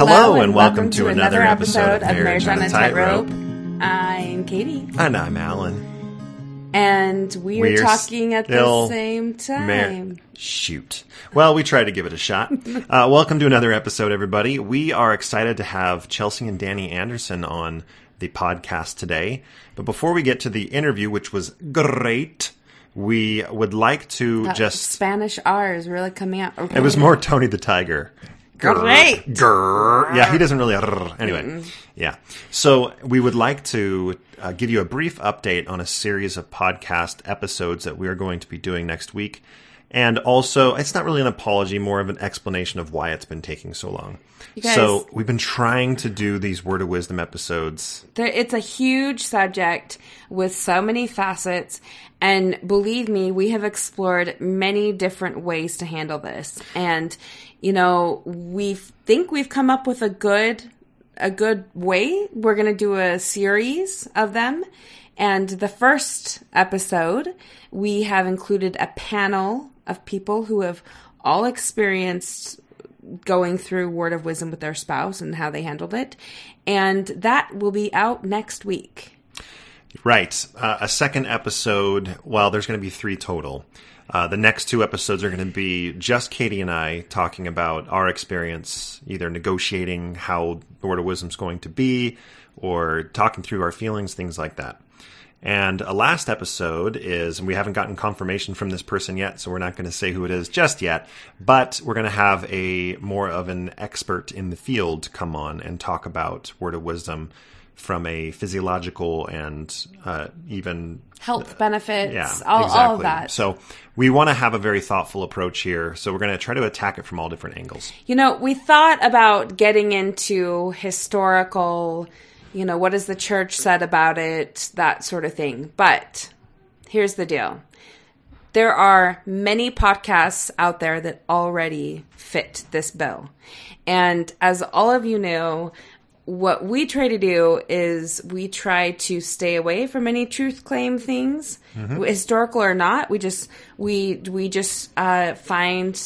Hello, and welcome, to, another episode of Marriage on a Tightrope. I'm Katie, And I'm Alan. and we're, We're talking at the same time. Mar- Shoot. Well, we tried to give it a shot. Uh, welcome to another episode, everybody. We are excited to have Chelsea and Danny Anderson on the podcast today. But before we get to the interview, which was great, we would like to That just. Spanish R is really coming out. Okay. It was more Tony the Tiger. Grr, Great. grr. Yeah, he doesn't really. Anyway, yeah. So we would like to uh, give you a brief update on a series of podcast episodes that we are going to be doing next week. And also, it's not really an apology, more of an explanation of why it's been taking so long. guys- so we've been trying to do these Word of Wisdom episodes. There, it's a huge subject with so many facets, and believe me, we have explored many different ways to handle this. And you know, we think we've come up with a good a good way. We're going to do a series of them. And the first episode, we have included a panel of people who have all experienced going through word of wisdom with their spouse and how they handled it. And that will be out next week. Right. Uh, a second episode. Well, there's going to be three total. Uh, the next two episodes are going to be just Katie and I talking about our experience, either negotiating how Word of Wisdom is going to be, or talking through our feelings, things like that. And a last episode is, and we haven't gotten confirmation from this person yet, so we're not going to say who it is just yet, but we're going to have a more of an expert in the field come on and talk about Word of Wisdom from a physiological and uh, even Health benefits, yeah, all, exactly. all of that. So we want to have a very thoughtful approach here. So we're going to try to attack it from all different angles. You know, we thought about getting into historical, you know, what has the church said about it, that sort of thing. But here's the deal there are many podcasts out there that already fit this bill. And as all of you know, what we try to do is we try to stay away from any truth claim things, historical or not. We just we we just uh, find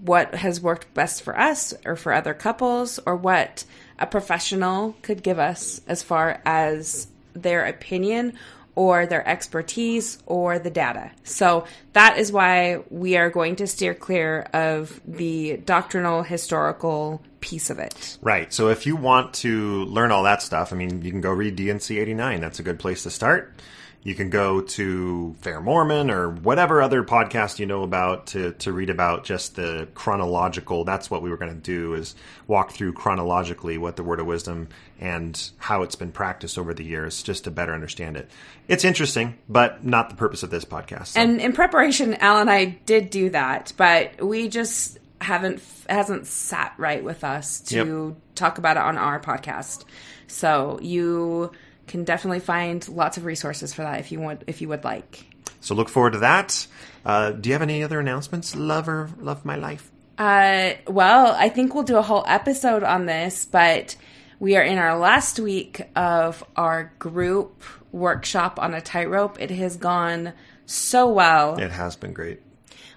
what has worked best for us or for other couples or what a professional could give us as far as their opinion or their expertise or the data. So that is why we are going to steer clear of the doctrinal historical piece of it. Right. So if you want to learn all that stuff, I mean, you can go read D&C 89. That's a good place to start. You can go to Fair Mormon or whatever other podcast you know about to, to read about just the chronological. That's what we were going to do is walk through chronologically what the Word of Wisdom and how it's been practiced over the years just to better understand it. It's interesting, but not the purpose of this podcast. So- And in preparation, Al and I did do that, but we just haven't hasn't sat right with us to talk about it on our podcast. So you can definitely find lots of resources for that if you want if you would like. so look forward to that. Uh, do you have any other announcements? Lover, love my life. Uh, well, I think we'll do a whole episode on this, but we are in our last week of our group workshop on a tightrope. It has gone so well. It has been great.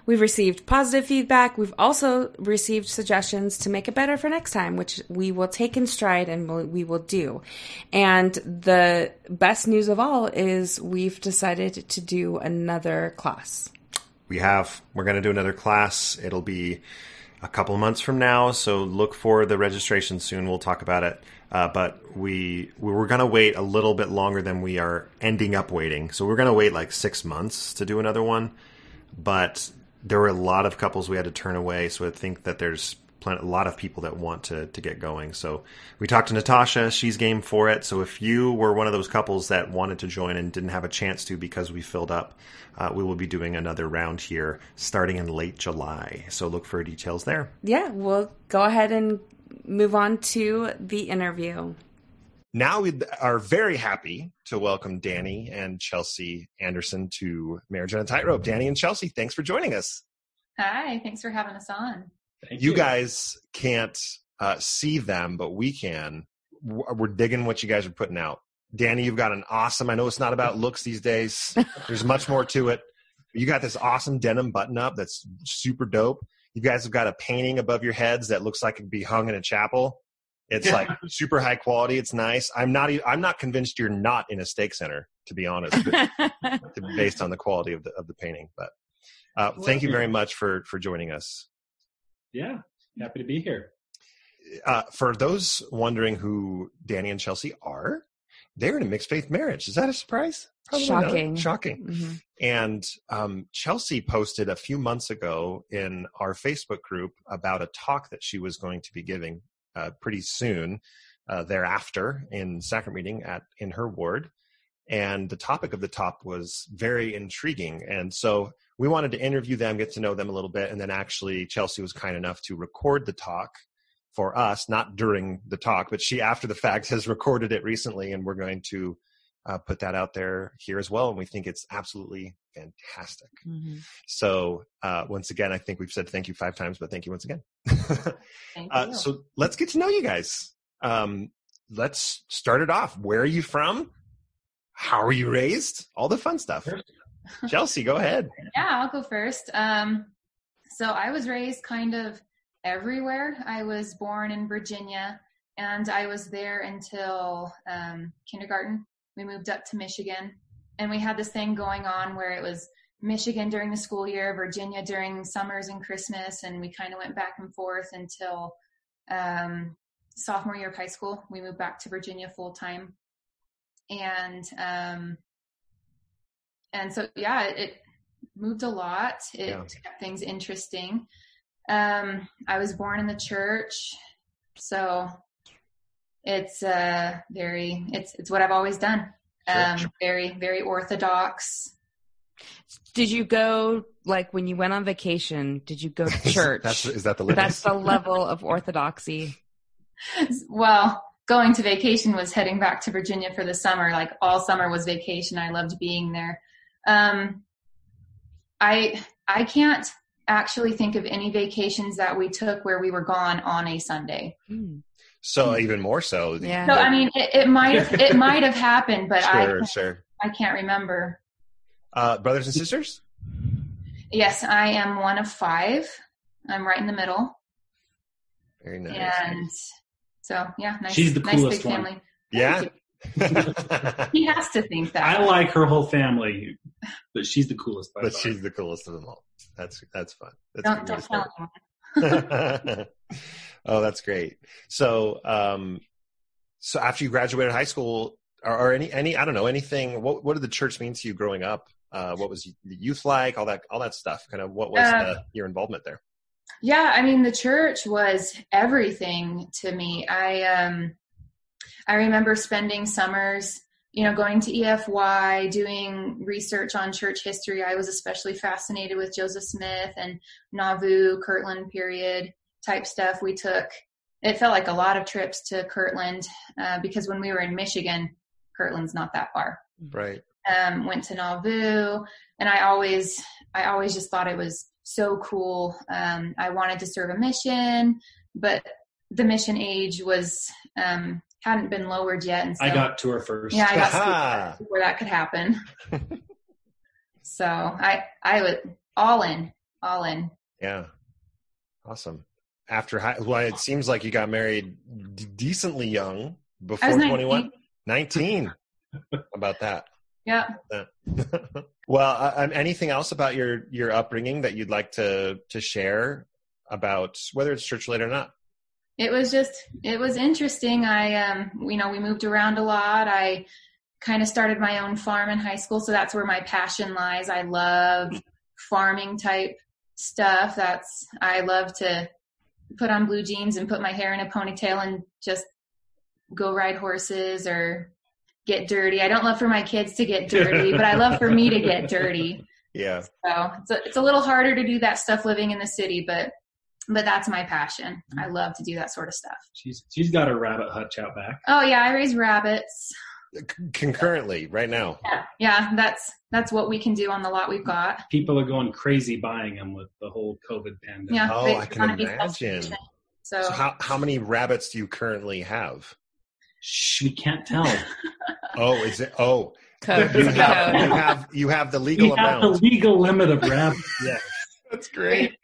We've received positive feedback. We've also received suggestions to make it better for next time, which we will take in stride and we'll- do. And the best news of all is we've decided to do another class. we have we're going to do another class it'll be a couple months from now so look for the registration soon we'll talk about it uh, but we we were going to wait a little bit longer than we are ending up waiting so we're going to wait like six months to do another one but there were a lot of couples we had to turn away so i think that there's a lot of people that want to, to get going. So we talked to natasha she's game for it. So if you were one of those couples that wanted to join and didn't have a chance to because we filled up uh, we will be doing another round here starting in late july. So look for details there. Yeah, we'll go ahead and move on to the interview. Now we are very happy to welcome danny and chelsea anderson to marriage on a tightrope danny and chelsea thanks for joining us Hi, thanks for having us on. you guys can't uh, see them, but we can. We're digging what you guys are putting out. Danny, you've got an awesome. I know it's not about looks these days. There's much more to it. You got this awesome denim button up that's super dope. You guys have got a painting above your heads that looks like it could be hung in a chapel. It's like super high quality. It's nice. I'm not. I'm not convinced you're not in a stake center, to be honest, based on the quality of the of the painting. But uh, thank you very much for for joining us. Yeah, happy to be here. Uh, for those wondering who Danny and Chelsea are, they're in a mixed faith marriage. Is that a surprise? Probably not. Shocking. Shocking. Mhm. And um, Chelsea posted a few months ago in our Facebook group about a talk that she was going to be giving pretty soon uh, thereafter in sacrament meeting at in her ward. And the topic of the talk was very intriguing. And so we wanted to interview them, get to know them a little bit, and then actually Chelsea was kind enough to record the talk for us, not during the talk, but she after the fact has recorded it recently, and we're going to uh, put that out there here as well. And we think it's absolutely fantastic. Mhm. So uh, once again, I think we've said thank you five times, but thank you once again. Uh, so let's get to know you guys. Um, let's start it off. Where are you from? How are you raised? All the fun stuff. Chelsea, go ahead. yeah, I'll go first. Um, so I was raised kind of everywhere. I was born in Virginia, and I was there until um, kindergarten. We moved up to Michigan, and we had this thing going on where it was Michigan during the school year, Virginia during summers and Christmas, and we kind of went back and forth until um, sophomore year of high school. We moved back to Virginia full time, and um, and so yeah, it, it moved a lot. It Yeah. kept things interesting. Um, I was born in the church, so it's uh very it's it's what I've always done. Um, Sure. very very orthodox. Did you go like when you went on vacation? Did you go to church? That's, is that the That's the level of orthodoxy. well, going to vacation was heading back to Virginia for the summer. Like all summer was vacation. I loved being there. Um, I I can't actually think of any vacations that we took where we were gone on a Sunday. Hmm. So even more so. Yeah. So I mean, it, it might have it might have happened, but sure, I sure. I can't remember. Uh, brothers and sisters? Yes, I am one of five. I'm right in the middle, Very nice. and so yeah, nice. She's the nice coolest big one. family. Yeah. He has to think that. I like her whole family, but she's the coolest by but far. she's the coolest of them all. That's that's fun. That's don't don't tell anyone. oh, that's great. So, um, so after you graduated high school, or, or any any I don't know anything. What what did the church mean to you growing up? Uh, what was the youth like? All that all that stuff. Kind of what was Uh, the, your involvement there? Yeah, I mean the church was everything to me. I um I remember spending summers, you know, going to EFY, doing research on church history. I was especially fascinated with Joseph Smith and Nauvoo, Kirtland period type stuff. We took it felt like a lot of trips to Kirtland uh, because when we were in Michigan, Kirtland's not that far Right. um, went to Nauvoo, and I always, I always just thought it was so cool. Um, I wanted to serve a mission, but the mission age was um, hadn't been lowered yet, and so I got to her first. yeah, I got Aha. scooped before that could happen. so I, I was all in, all in. Yeah. Awesome. After high, well, it seems like you got married d- decently young before was 21. 19. 19. About that? Yeah. well, uh, um, anything else about your your upbringing that you'd like to to share about whether it's church related or not? It was just it was interesting. I um you know we moved around a lot. I kind of started my own farm in high school so that's where my passion lies. I love farming type stuff. That's i love to put on blue jeans and put my hair in a ponytail and just go ride horses or get dirty. I don't love for my kids to get dirty but i love for me to get dirty. Yeah. so it's a, it's a little harder to do that stuff living in the city but but that's my passion mm-hmm. i love to do that sort of stuff She's she's got her rabbit hutch out back. Oh yeah, I raise rabbits. Concurrently, right now. Yeah, yeah, that's that's what we can do on the lot we've got. People are going crazy buying them with the whole COVID pandemic. Yeah, Oh, I can imagine. So, So how how many rabbits do you currently have? Shh, we can't tell. Oh, is it? Oh, Code. you have you Code. have you have the we legal have the legal limit of rabbits. Yeah. That's great.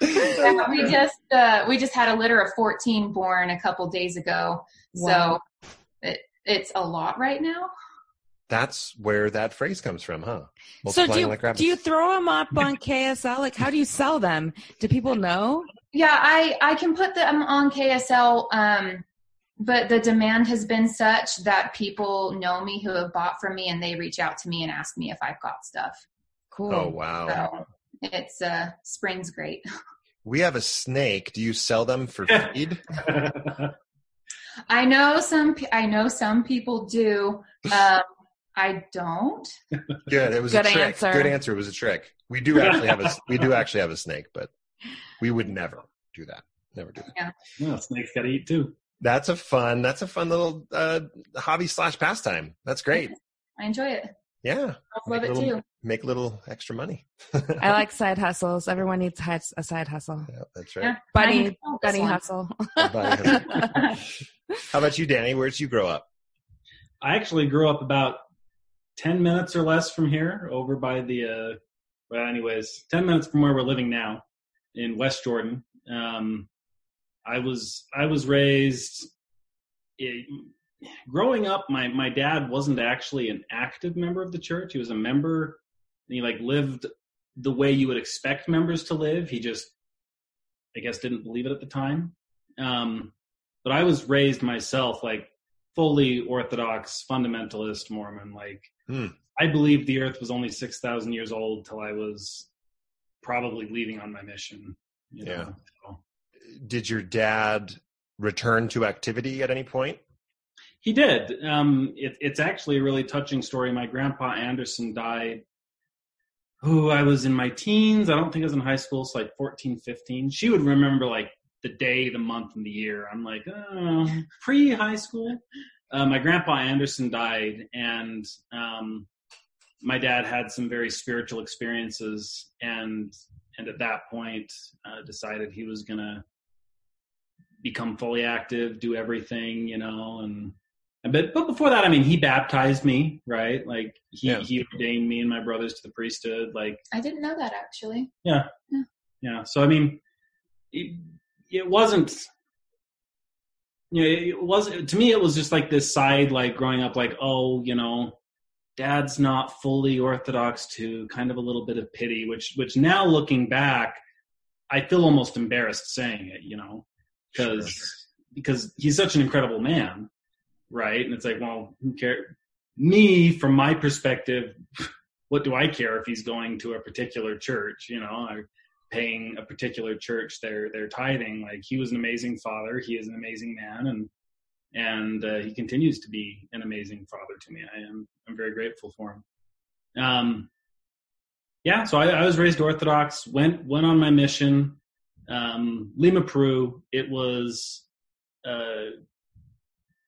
Yeah, we just uh, we just had a litter of 14 born a couple days ago, Wow. so it, it's a lot right now. That's where that phrase comes from, huh? So do you, like do you throw them up on KSL? Like, how do you sell them? Do people know? Yeah, I I can put them on KSL, um, but the demand has been such that people know me who have bought from me, and they reach out to me and ask me if I've got stuff. Cool. Oh wow. So it's uh, spring's great. We have a snake. Do you sell them for feed? I know some I know some people do. Um, I don't. Good. It was Good a trick. answer. Good answer. It was a trick. We do actually have a we do actually have a snake, but we would never do that. Never do that. no, snakes got to eat too. That's a fun. That's a fun little uh, hobby slash pastime. That's great. I enjoy it. Yeah. I love Make it a little- too. Make a little extra money. I like side hustles. Everyone needs a side hustle. Yeah, that's right. I Bunny, need to bunny hustle. How about you, Danny? Where did you grow up? I actually grew up about 10 minutes or less from here, over by the, uh, well, anyways, 10 minutes from where we're living now in West Jordan. Um, I was, I was raised, it, growing up, my, my dad wasn't actually an active member of the church. He was a member, and he like lived the way you would expect members to live. He just, I guess, didn't believe it at the time. Um, but I was raised myself like fully Orthodox fundamentalist Mormon. Like Hmm. I believed the Earth was only six thousand years old till I was probably leaving on my mission. You know? Yeah. So, Did your dad return to activity at any point? He did. Um, it, it's actually a really touching story. My grandpa Anderson died. Oh, I was in my teens. I don't think I was in high school. So like 14, 15. She would remember like the day, the month, and the year. I'm like, oh, pre high school. Uh, my grandpa Anderson died, and um, my dad had some very spiritual experiences, and and at that point uh, decided he was gonna become fully active, do everything, you know, and but but before that, I mean, he baptized me, right? Like he Yeah. he ordained me and my brothers to the priesthood, like I didn't know that actually. yeah. Yeah. So I mean, it, it wasn't. You know, it was to me. It was just like this side, like growing up, like oh, you know, dad's not fully orthodox to kind of a little bit of pity, which which now looking back, I feel almost embarrassed saying it, you know, because because he's such an incredible man, right? And it's like, well, who cares? Me, from my perspective, what do I care if he's going to a particular church? You know, or paying a particular church their their tithing. Like he was an amazing father. He is an amazing man, and and uh, he continues to be an amazing father to me. I am I'm very grateful for him. Um, yeah, so I, I was raised Orthodox. Went went on my mission. Um, Lima, Peru. It was a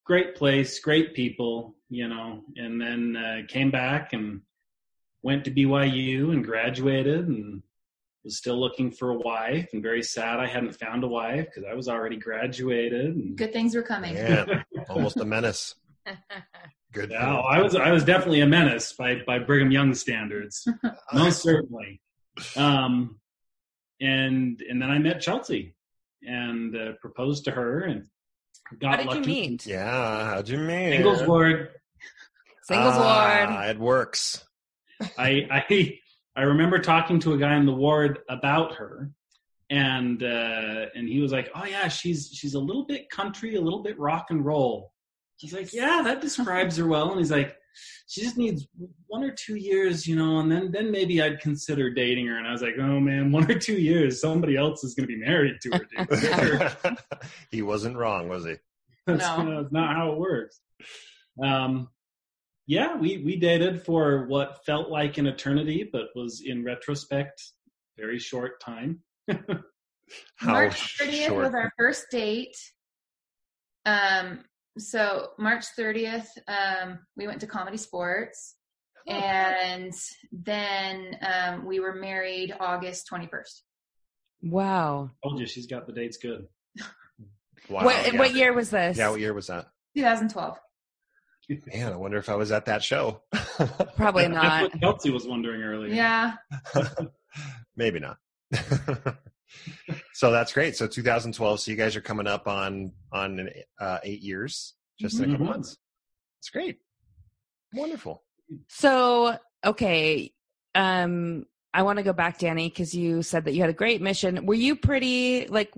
great place, great people, you know. And then uh, came back and went to BYU and graduated and was still looking for a wife and very sad I hadn't found a wife because I was already graduated. And, Good things were coming. Man, almost a menace. Good. yeah, I was I was definitely a menace by by Brigham Young standards, most certainly. Um, and and then I met Chelsea and uh, proposed to her and got How did you lucky. meet? Yeah, how'd you mean? Singles ward. Singles ward. ah, It works. I I I remember talking to a guy in the ward about her, and uh, and he was like, "Oh yeah, she's she's a little bit country, a little bit rock and roll." He's like, "Yeah, that describes her well." And he's like, "She just needs one or two years, you know, and then then maybe I'd consider dating her." And I was like, "Oh man, one or two years, somebody else is going to be married to her." Dude. he wasn't wrong, was he? That's, No. that's not how it works. Um, yeah, we we dated for what felt like an eternity, but was in retrospect very short time. How March 30th short? was our first date. Um, so March 30th, um, we went to Comedy Sports, and then um, we were married August 21st. Wow. Told you she's got the dates good. Wow, what, yeah. what year was this? Yeah, what year was that? 2012. Man, I wonder if I was at that show. Probably That's not. what Kelsey was wondering earlier. Yeah. Maybe not. So that's great. So 2012. So you guys are coming up on on uh, eight years, just in a couple Mhm. months. It's great. Wonderful. So, okay. Um, I want to go back, Danny, because you said that you had a great mission. Were you pretty like?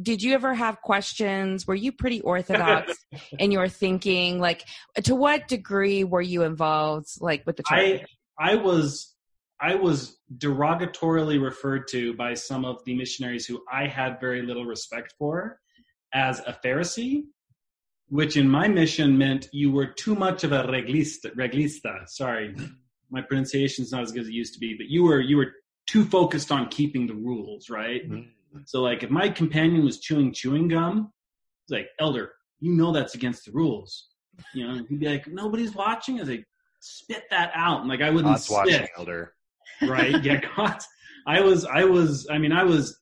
Did you ever have questions? Were you pretty orthodox in your thinking? Like, to what degree were you involved, like with the church? I I was I was derogatorily referred to by some of the missionaries who I had very little respect for as a Pharisee, which in my mission meant you were too much of a reglista. Reglista, sorry, my pronunciation's not as good as it used to be, but you were you were too focused on keeping the rules, right? Mm-hmm. So like if my companion was chewing chewing gum, it's like, Elder, you know that's against the rules. You know, he'd be like, Nobody's watching. I was like, spit that out. And like I wouldn't God's watching. Elder. Right. Yeah, God. I was I was I mean, I was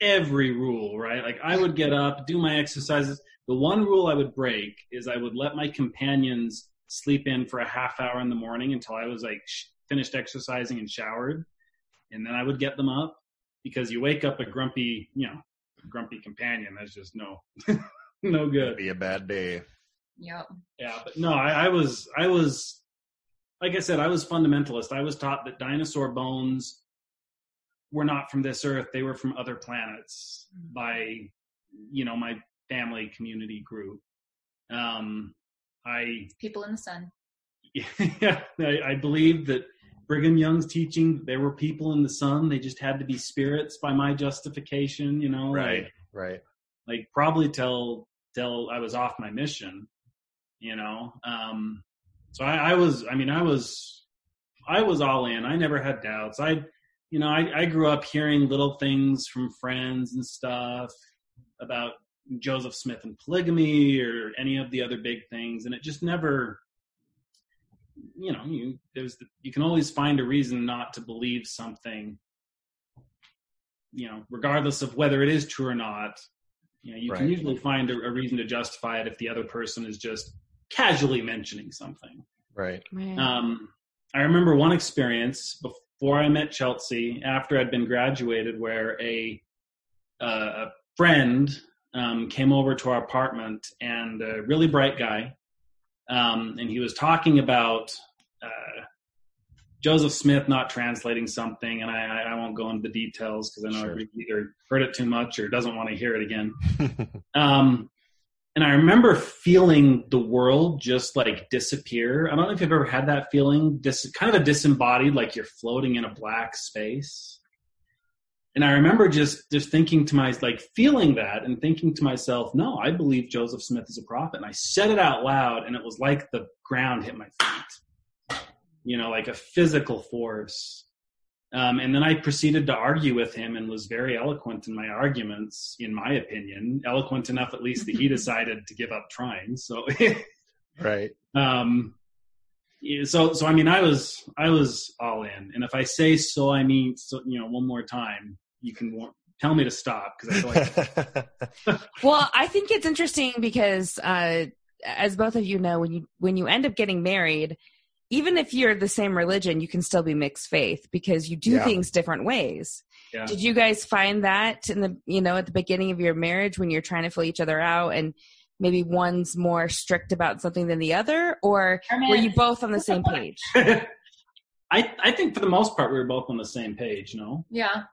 every rule, right? Like I would get up, do my exercises. The one rule I would break is I would let my companions sleep in for a half hour in the morning until I was like sh- finished exercising and showered. And then I would get them up because you wake up a grumpy, you know, grumpy companion. That's just no, no good. It'd be a bad day. Yep. Yeah, but no, I, I was, I was, like I said, I was fundamentalist. I was taught that dinosaur bones were not from this earth; they were from other planets by, you know, my family community group. Um, I, People in the sun. yeah, I, I believe that Brigham Young's teaching there were people in the sun; they just had to be spirits by my justification. You know, Right. like, Right. like probably till till I was off my mission, you know. Um, so I, I was, I mean, I was, I was all in. I never had doubts. I, you know, I, I grew up hearing little things from friends and stuff about Joseph Smith and polygamy or any of the other big things, and it just never. You know, you there's you can always find a reason not to believe something. You know, regardless of whether it is true or not, you know, you can usually find a, a reason to justify it if the other person is just casually mentioning something. Right. Right. Um, I remember one experience before I met Chelsea, after I'd been graduated, where a uh, a friend um, came over to our apartment, and a really bright guy, um, and he was talking about uh, Joseph Smith not translating something, and I, I- I won't go into the details because I know Sure. everybody either heard it too much or doesn't want to hear it again. Um, and I remember feeling the world just like disappear. I don't know if you've ever had that feeling, dis- kind of a disembodied, like you're floating in a black space. And I remember just just thinking to my like feeling that and thinking to myself, no, I believe Joseph Smith is a prophet. And I said it out loud, and it was like the ground hit my feet. You know, like a physical force. Um, and then I proceeded to argue with him and was very eloquent in my arguments, in my opinion, eloquent enough at least that he decided to give up trying. So, right. um, yeah, so, so I mean, I was, I was all in. And if I say so, I mean, so, you know, one more time, you can wa- tell me to stop because I feel like Well, I think it's interesting because, uh, as both of you know, when you when you end up getting married, even if you're the same religion, you can still be mixed faith because you do Yeah. things different ways. Yeah. Did you guys find that in the you know at the beginning of your marriage when you're trying to fill each other out and maybe one's more strict about something than the other, or were you both on the same page? I, I think for the most part, we were both on the same page, no? Yeah.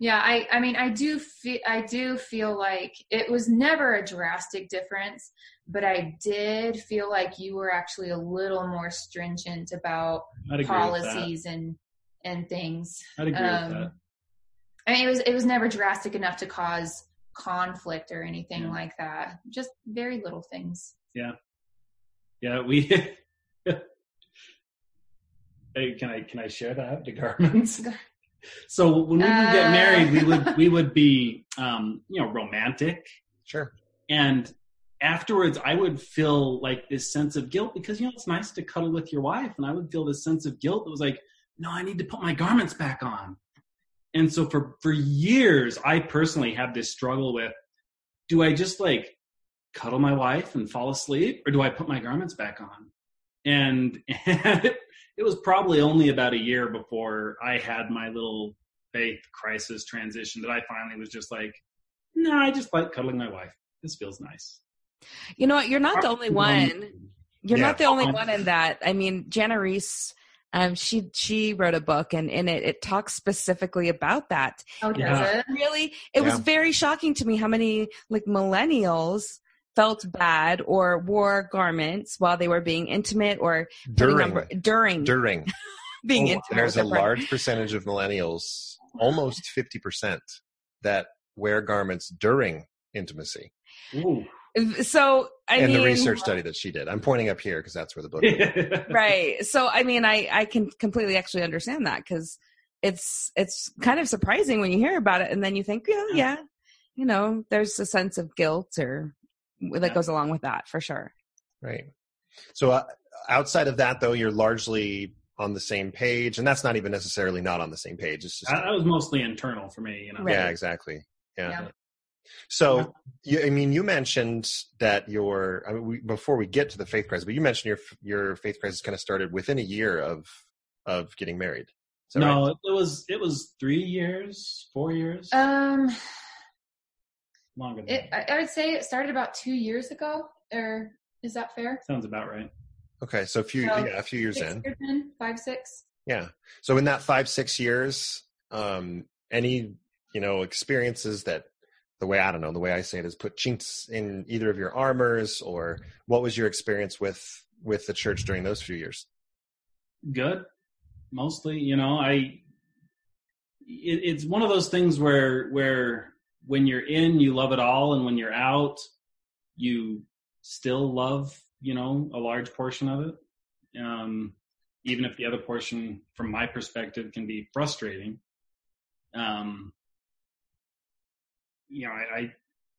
Yeah, I I mean I do feel I do feel like it was never a drastic difference, but I did feel like you were actually a little more stringent about I'd agree with that. policies and and things. I'd agree with Um, that. I mean it was it was never drastic enough to cause conflict or anything Yeah. like that. Just very little things. Yeah, yeah. we. hey, can I can I share that the garments? So when we would get Uh. married, we would we would be um, you know romantic, sure. and afterwards I would feel like this sense of guilt because you know it's nice to cuddle with your wife, and I would feel this sense of guilt that was like, no, I need to put my garments back on. And so for for years, I personally had this struggle with: do I just like cuddle my wife and fall asleep, or do I put my garments back on? And, and it, it was probably only about a year before I had my little faith crisis transition that I finally was just like, no, I just like cuddling my wife. This feels nice. You know what? You're not the only one. You're Yeah. not the only one in that. I mean, Jana Riess, um, she she wrote a book, and in it it talks specifically about that. Oh, does Yeah. it? Really, it was very shocking to me how many like millennials felt bad or wore garments while they were being intimate or During, on- during during, being Oh, intimate. there's a their partner. large percentage of millennials, almost 50%, that wear garments during intimacy. Ooh. So I in mean, the research study that she did. I'm pointing up here because that's where the book is. right so i mean i i can completely actually understand that because it's it's kind of surprising when you hear about it and then you think yeah yeah you know there's a sense of guilt or that Yeah. goes along with that for sure Right. So uh, outside of that, though, you're largely on the same page, and that's not even necessarily not on the same page. It's just that, that was mostly internal for me, you know. Right. yeah, exactly. Yeah. Yeah. So, you, I mean, you mentioned that your I mean, we, before we get to the faith crisis, but you mentioned your your faith crisis kind of started within a year of of getting married. No, right? it was it was three years, four years, Um, longer than it, that. I, I would say it started about two years ago. Or is that fair? Sounds about right. Okay, so a few So, yeah, a few years Six in. years in, five, six. Yeah. So in that five six years, um, any you know experiences that the way I don't know the way I say it is put chinks in either of your armors, or what was your experience with with the church during those few years? good. Mostly you know i it, it's one of those things where where when you're in you love it all and when you're out you still love you know a large portion of it. Um even if the other portion from my perspective can be frustrating. Um you know i i,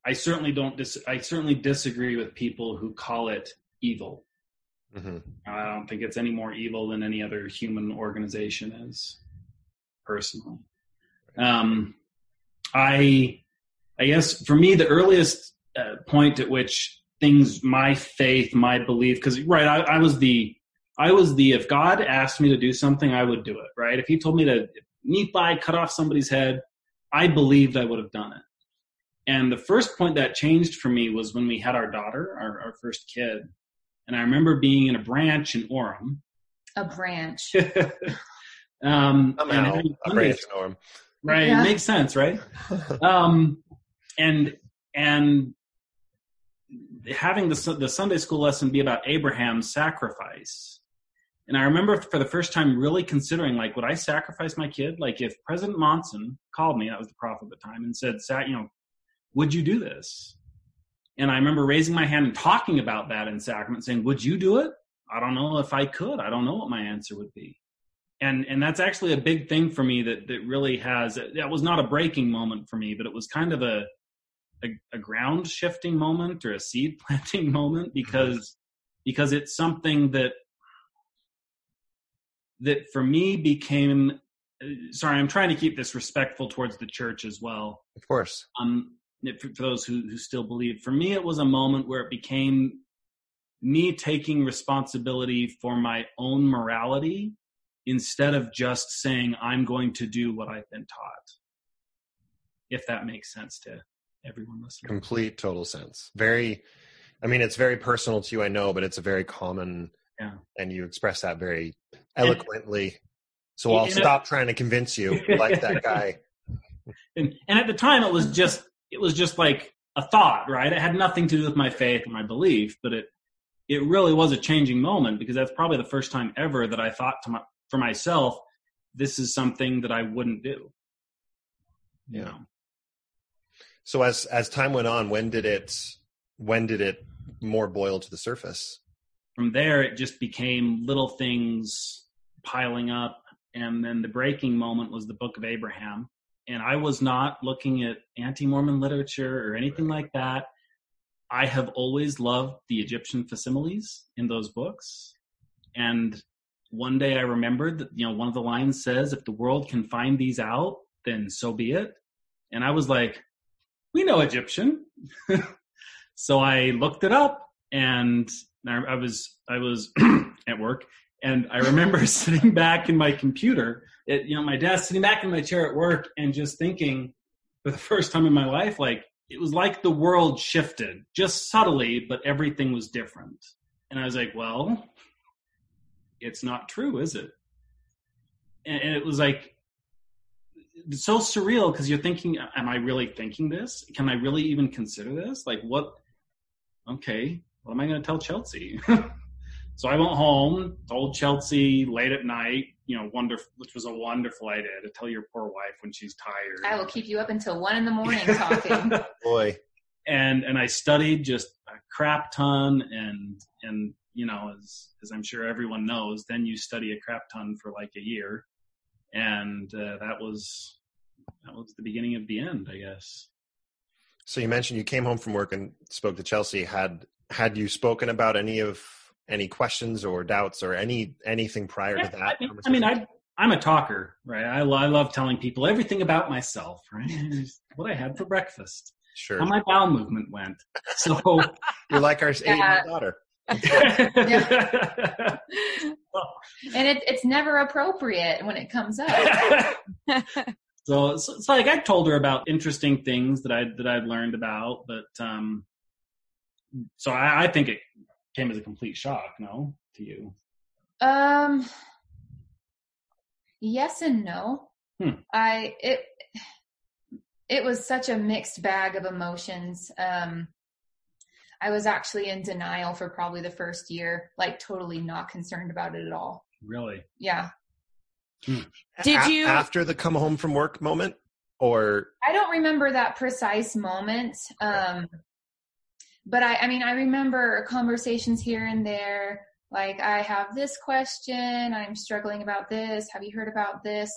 I certainly don't dis- i certainly disagree with people who call it evil hmm I don't think it's any more evil than any other human organization is, personally. Um, I, I guess for me, the earliest uh, point at which things, my faith, my belief, because right, I, I was the, I was the, if God asked me to do something, I would do it. Right, if He told me to Nephi cut off somebody's head, I believed I would have done it. And the first point that changed for me was when we had our daughter, our, our first kid. And I remember being in a branch in Orem. A branch. um, and Somehow, a Sunday branch norm. Right, Yeah. it makes sense, right? um, and and having the the Sunday school lesson be about Abraham's sacrifice, and I remember for the first time really considering like, would I sacrifice my kid? Like, if President Monson called me, that was the prophet at the time, and said, "Sa- you know, would you do this?" And I remember raising my hand and talking about that in sacrament, saying, "Would you do it?" I don't know if I could. I don't know what my answer would be and and that's actually a big thing for me that that really has that was not a breaking moment for me but it was kind of a a, a ground shifting moment or a seed planting moment because because it's something that that for me became uh, sorry i'm trying to keep this respectful towards the church as well Of course. um, for, for those who, who still believe. For me, it was a moment where it became me taking responsibility for my own morality instead of just saying, I'm going to do what I've been taught. If that makes sense to everyone listening. Complete total sense. Very. I mean, it's very personal to you, I know, but it's a very common. Yeah. And you express that very eloquently. So I'll And- stop trying to convince you, like that guy. And, and at the time, it was just it was just like a thought, right? It had nothing to do with my faith or my belief, but it it really was a changing moment because that's probably the first time ever that I thought to my, for myself, this is something that I wouldn't do. You Yeah. know, So as as time went on, when did it when did it more boil to the surface? from there it just became little things piling up, and then the breaking moment was the Book of Abraham. And I was not looking at anti-Mormon literature or anything like that. I have always loved the Egyptian facsimiles in those books. And one day I remembered that, you know, one of the lines says, if the world can find these out, then so be it. And I was like, we know Egyptian. so I looked it up and I was, I was at work And I remember sitting back in my computer, at, you know, my desk, sitting back in my chair at work, and just thinking, for the first time in my life, like it was like the world shifted, just subtly, but everything was different. And I was like, well, it's not true, is it? And, and it was like it's so surreal because you're thinking, am I really thinking this? Can I really even consider this? Like, what? Okay, what am I going to tell Chelsea? so I went home, told Chelsea late at night, you know, wonderful, which was a wonderful idea to tell your poor wife when she's tired. I will keep you up until one in the morning talking. Boy. and and I studied just a crap ton, and and you know, as as I'm sure everyone knows, then you study a crap ton for like a year, and uh, that was that was the beginning of the end, I guess. So you mentioned you came home from work and spoke to Chelsea. Had had you spoken about any of any questions or doubts or any anything prior to that? I mean, I, mean I I'm a talker, right? I, I love telling people everything about myself, right? what I had for breakfast, sure how my bowel movement went. So you're like our Yeah. eight daughter. and it, it's never appropriate when it comes up. so it's, it's like I told her about interesting things that I that I'd learned about, but um, so I, I think it came as a complete shock, no, to you. Um, yes and no. Hmm. I it it was such a mixed bag of emotions. Um, I was actually in denial for probably the first year, like totally not concerned about it at all. Really? Yeah, Did A- you- after the come home from work moment, or I don't remember that precise moment. Um, but I, I mean, I remember conversations here and there. Like, I have this question. I'm struggling about this. Have you heard about this?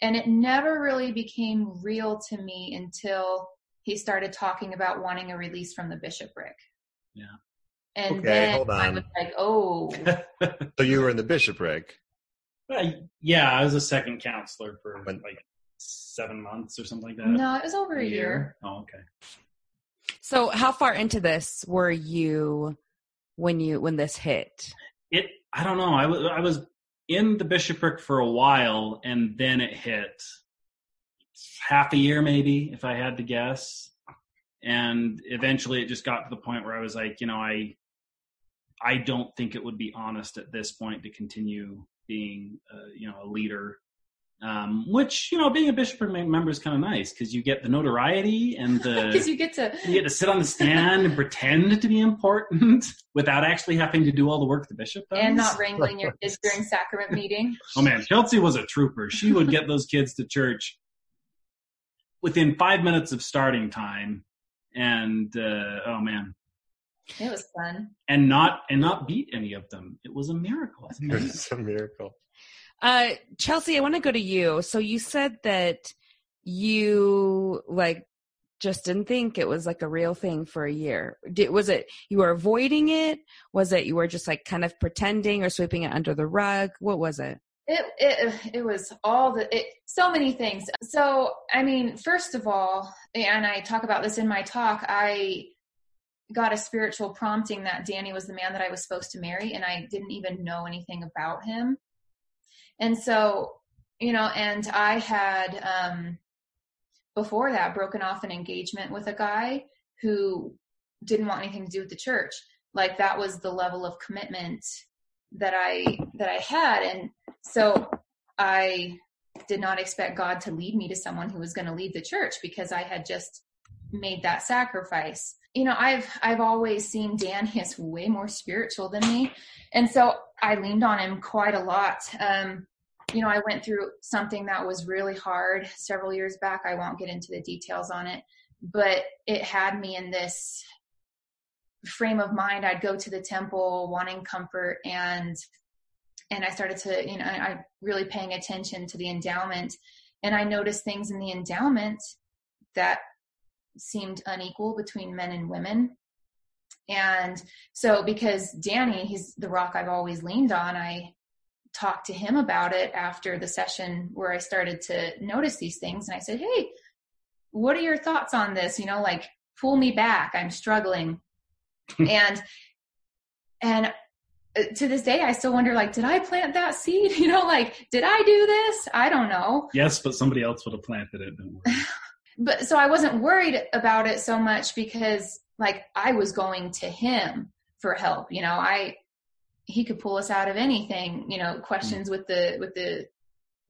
And it never really became real to me until he started talking about wanting a release from the bishopric. Yeah. And Okay, then hold I was like, oh, so you were in the bishopric? Uh, yeah, I was a second counselor for When- like seven months or something like that. no, it was over a year. Oh, okay. So, how far into this were you when you when this hit? It. I don't know. I was I was in the bishopric for a while, and then it hit half a year, maybe, if I had to guess. And eventually, it just got to the point where I was like, you know, I I don't think it would be honest at this point to continue being, uh, you know, a leader. Um, which you know, being a bishopric member is kind of nice because you get the notoriety and the Because you get to, you get to sit on the stand and pretend to be important without actually having to do all the work the bishop does. and not wrangling your kids during sacrament meeting. Oh man, Chelsea was a trooper. She would get those kids to church within five minutes of starting time, and uh, oh man, It was fun. and not and not beat any of them. It was a miracle. It's amazing. It's a miracle. Uh, Chelsea, I want to go to you. So you said that you like just didn't think it was like a real thing for a year. Did, was it you were avoiding it? Was it you were just like kind of pretending or sweeping it under the rug? What was it? It it it was all the it so many things. So I mean, first of all, and I talk about this in my talk, I got a spiritual prompting that Danny was the man that I was supposed to marry, and I didn't even know anything about him. And so, you know, and I had um before that broken off an engagement with a guy who didn't want anything to do with the church. Like that was the level of commitment that I that I had and so I did not expect God to lead me to someone who was going to lead the church because I had just made that sacrifice. You know, I've I've always seen Dan as way more spiritual than me, and so I leaned on him quite a lot. Um, you know, I went through something that was really hard several years back. I won't get into the details on it, but it had me in this frame of mind. I'd go to the temple wanting comfort and and I started to, you know, I I really paying attention to the endowment and I noticed things in the endowment that seemed unequal between men and women. And so because Danny, he's the rock I've always leaned on, I talked to him about it after the session where I started to notice these things and I said, "Hey, what are your thoughts on this? You know, like pull me back. I'm struggling." and and uh, to this day, I still wonder, like, did I plant that seed? You know, like, did I do this? I don't know. Yes, but somebody else would have planted it. But so I wasn't worried about it so much because, like, I was going to him for help. You know, I he could pull us out of anything. You know, questions with the with the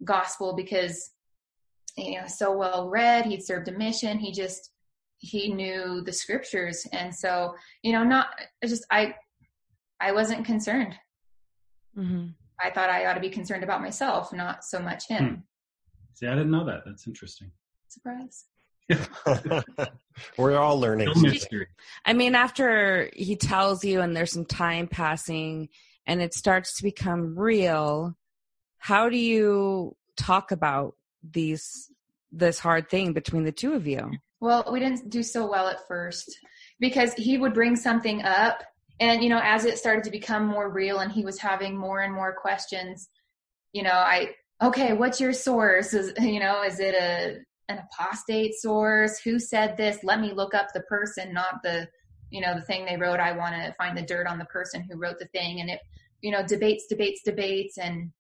gospel because you know so well read. He'd served a mission. He just he knew the scriptures, and so you know, not just I I wasn't concerned. hmm I thought I ought to be concerned about myself, not so much him. See, I didn't know that. That's interesting. Surprise. We're all learning. No mystery. I mean, after he tells you and there's some time passing and it starts to become real, how do you talk about these this hard thing between the two of you? Well, we didn't do so well at first because he would bring something up and you know as it started to become more real and he was having more and more questions, you know, I okay, what's your source? Is you know, is it a an apostate source? Who said this? Let me look up the person, not the you know, the thing they wrote. I want to find the dirt on the person who wrote the thing and it you know, debates, debates, debates and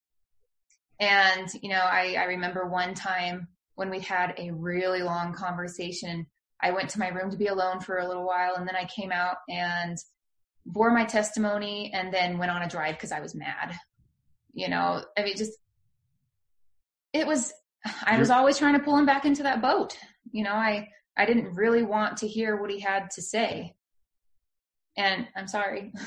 and you know, I I remember one time when we had a really long conversation, I went to my room to be alone for a little while and then I came out and bore my testimony and then went on a drive because I was mad. You know, I mean, just, it was, I was always trying to pull him back into that boat. You know, I, I didn't really want to hear what he had to say. And I'm sorry.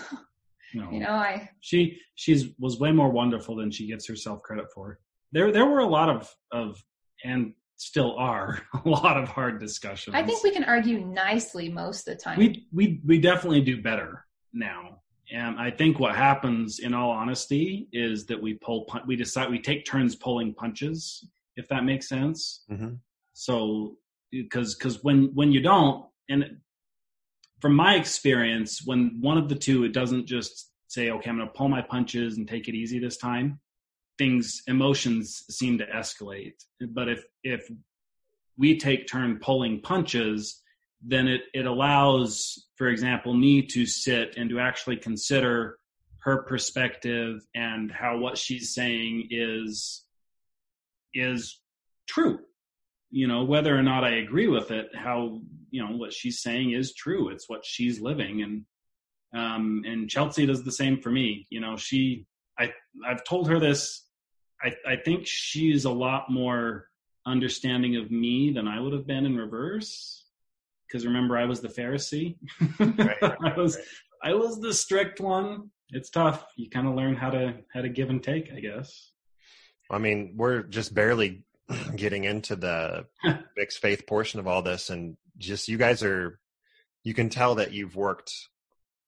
No. you know, I, she she's was way more wonderful than she gets herself credit for. There there were a lot of of and still are a lot of hard discussions. I think we can argue nicely most of the time. we we we definitely do better now. And I think what happens, in all honesty, is that we pull pun- we decide we take turns pulling punches, if that makes sense. Mhm. So because because when when you don't, and from my experience, when one of the two, it doesn't just say, okay, I'm going to pull my punches and take it easy this time. Things, emotions seem to escalate. But if if we take turn pulling punches, then it it allows, for example, me to sit and to actually consider her perspective and how what she's saying is is true. You know whether or not i agree with it how you know what she's saying is true. It's what she's living. And um and chelsea does the same for me. You know she i i've told her this. I i think she's a lot more understanding of me than i would have been in reverse. Because remember i was the pharisee. Right, i was right. i was the strict one. It's tough. You kind of learn how to how to give and take i guess I mean, we're just barely getting into the mixed faith portion of all this, and just you guys are. You can tell that you've worked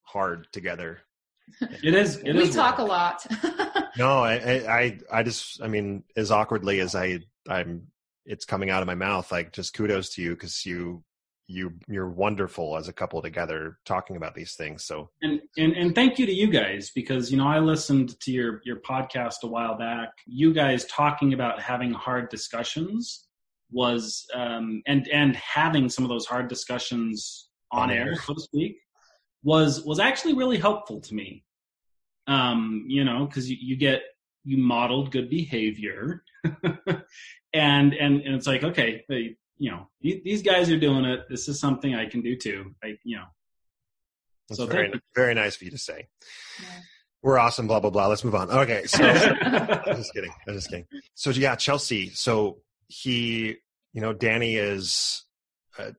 hard together. it is it we is talk work. a lot. No, I, I, I, I just, I mean, as awkwardly as I, I'm, it's coming out of my mouth. Like, just kudos to you because you, you, you're wonderful as a couple together talking about these things. So, and, and and thank you to you guys because you know I listened to your your podcast a while back. You guys talking about having hard discussions was um and and having some of those hard discussions on On air air. so to speak was was actually really helpful to me. Um, you know, because you, you get you modeled good behavior, and and and it's like okay, you know, these these guys are doing it. This is something I can do too. I you know. it's So very, thank you. very nice of you to say. Yeah. We're awesome. Blah blah blah. Let's move on. Okay, so I'm just kidding. I'm just kidding. So yeah, Chelsea. So he, you know, Danny is. Uh,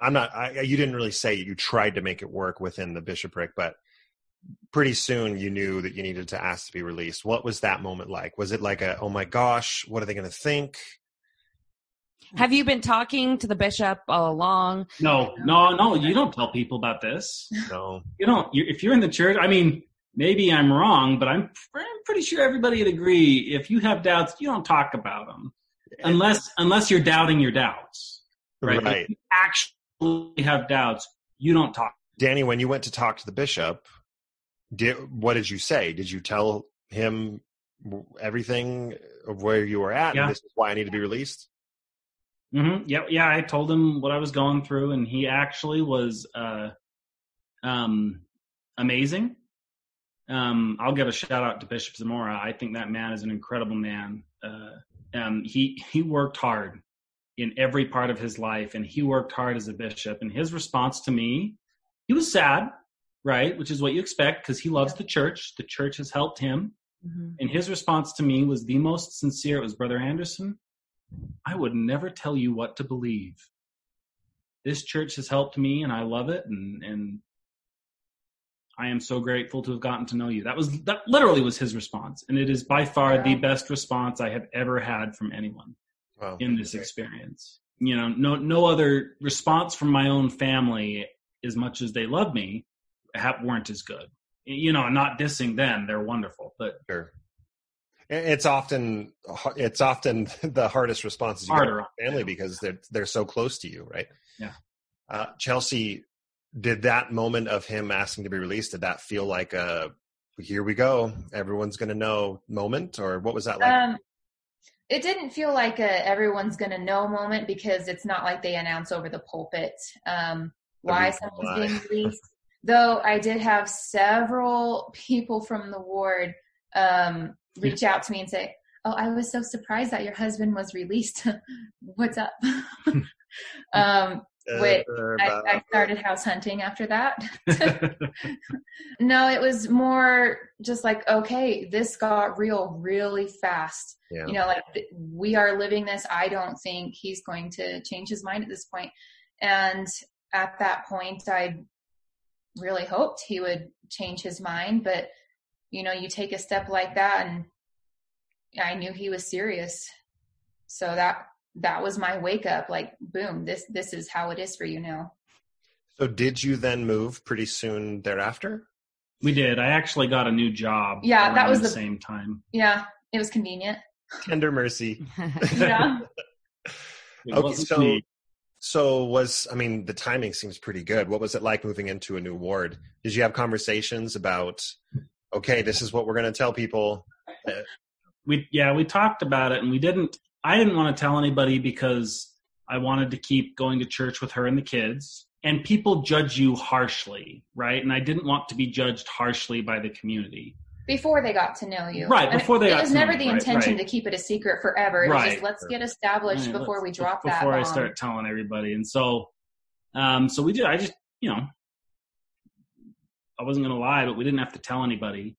I'm not. I, you didn't really say you tried to make it work within the bishopric, but pretty soon you knew that you needed to ask to be released. What was that moment like? Was it like a, oh my gosh, what are they going to think? Have you been talking to the bishop all along? No, no, no. You don't tell people about this. No. You don't. You, if you're in the church, I mean, maybe I'm wrong, but I'm, I'm pretty sure everybody would agree. If you have doubts, you don't talk about them unless unless you're doubting your doubts. Right. Right. If you actually have doubts, you don't talk. Danny, when you went to talk to the bishop, did what did you say? Did you tell him everything of where you were at? Yeah. And this is why I need to be released. Mm-hmm. Yeah, yeah. I told him what I was going through, and he actually was uh, um, amazing. um, I'll give a shout out to Bishop Zamora. I think that man is an incredible man. Uh, um, he he worked hard in every part of his life, and he worked hard as a bishop. And his response to me, he was sad, right, which is what you expect because he loves the church. The church has helped him, Mhm. and his response to me was the most sincere. It was Brother Anderson. I would never tell you what to believe. This church has helped me, and I love it, and and I am so grateful to have gotten to know you. That was that literally was his response, and it is by far the best response I have ever had from anyone Wow. in this experience. You know, no no other response from my own family, as much as they love me, weren't as good. You know, not dissing them; they're wonderful, but Sure. It's often it's often the hardest responses you get harder. from family because they're they're so close to you, right? Yeah. Uh, Chelsea, did that moment of him asking to be released did that feel like a here we go, everyone's going to know moment, or what was that like? Um, it didn't feel like a everyone's gonna know moment because it's not like they announce over the pulpit um, why someone's why. being released. Though I did have several people from the ward um, reach out to me and say, "Oh, I was so surprised that your husband was released. What's up?" um, wait, I, I started house hunting after that. No, it was more just like, okay, this got real really fast. yeah. You know, like th- we are living this. I don't think he's going to change his mind at this point. And at that point, I really hoped he would change his mind. But, you know, you take a step like that and I knew he was serious. So that, that was my wake up like, boom, this, this is how it is for you now. so did you then move pretty soon thereafter? we did. I actually got a new job. Yeah, that was the the- same time. Yeah, it was convenient. Tender mercy. Yeah. Okay, so me. so was I mean the timing seems pretty good. What was it like moving into a new ward? Did you have conversations about okay, this is what we're going to tell people? we yeah we talked about it and we didn't i didn't want to tell anybody because i wanted to keep going to church with her and the kids and people judge you harshly right and i didn't want to be judged harshly by the community Before they got to know you. Right, before they It got was to never me, the right, intention right. to keep it a secret forever. It was Right. just let's get established Right, before let's- we drop that before i bomb. start telling everybody and so um so we did i just you know i wasn't going to lie but we didn't have to tell anybody.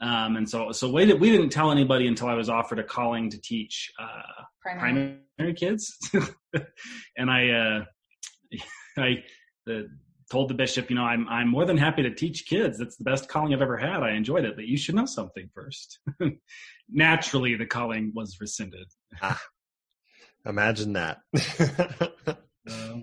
Um and so so we, did, we didn't tell anybody until i was offered a calling to teach uh primary. primary kids. And i uh i the, told the bishop you know i'm i'm more than happy to teach kids. That's the best calling i've ever had. I enjoyed it but you should know something first. Naturally the calling was rescinded. Imagine that. so,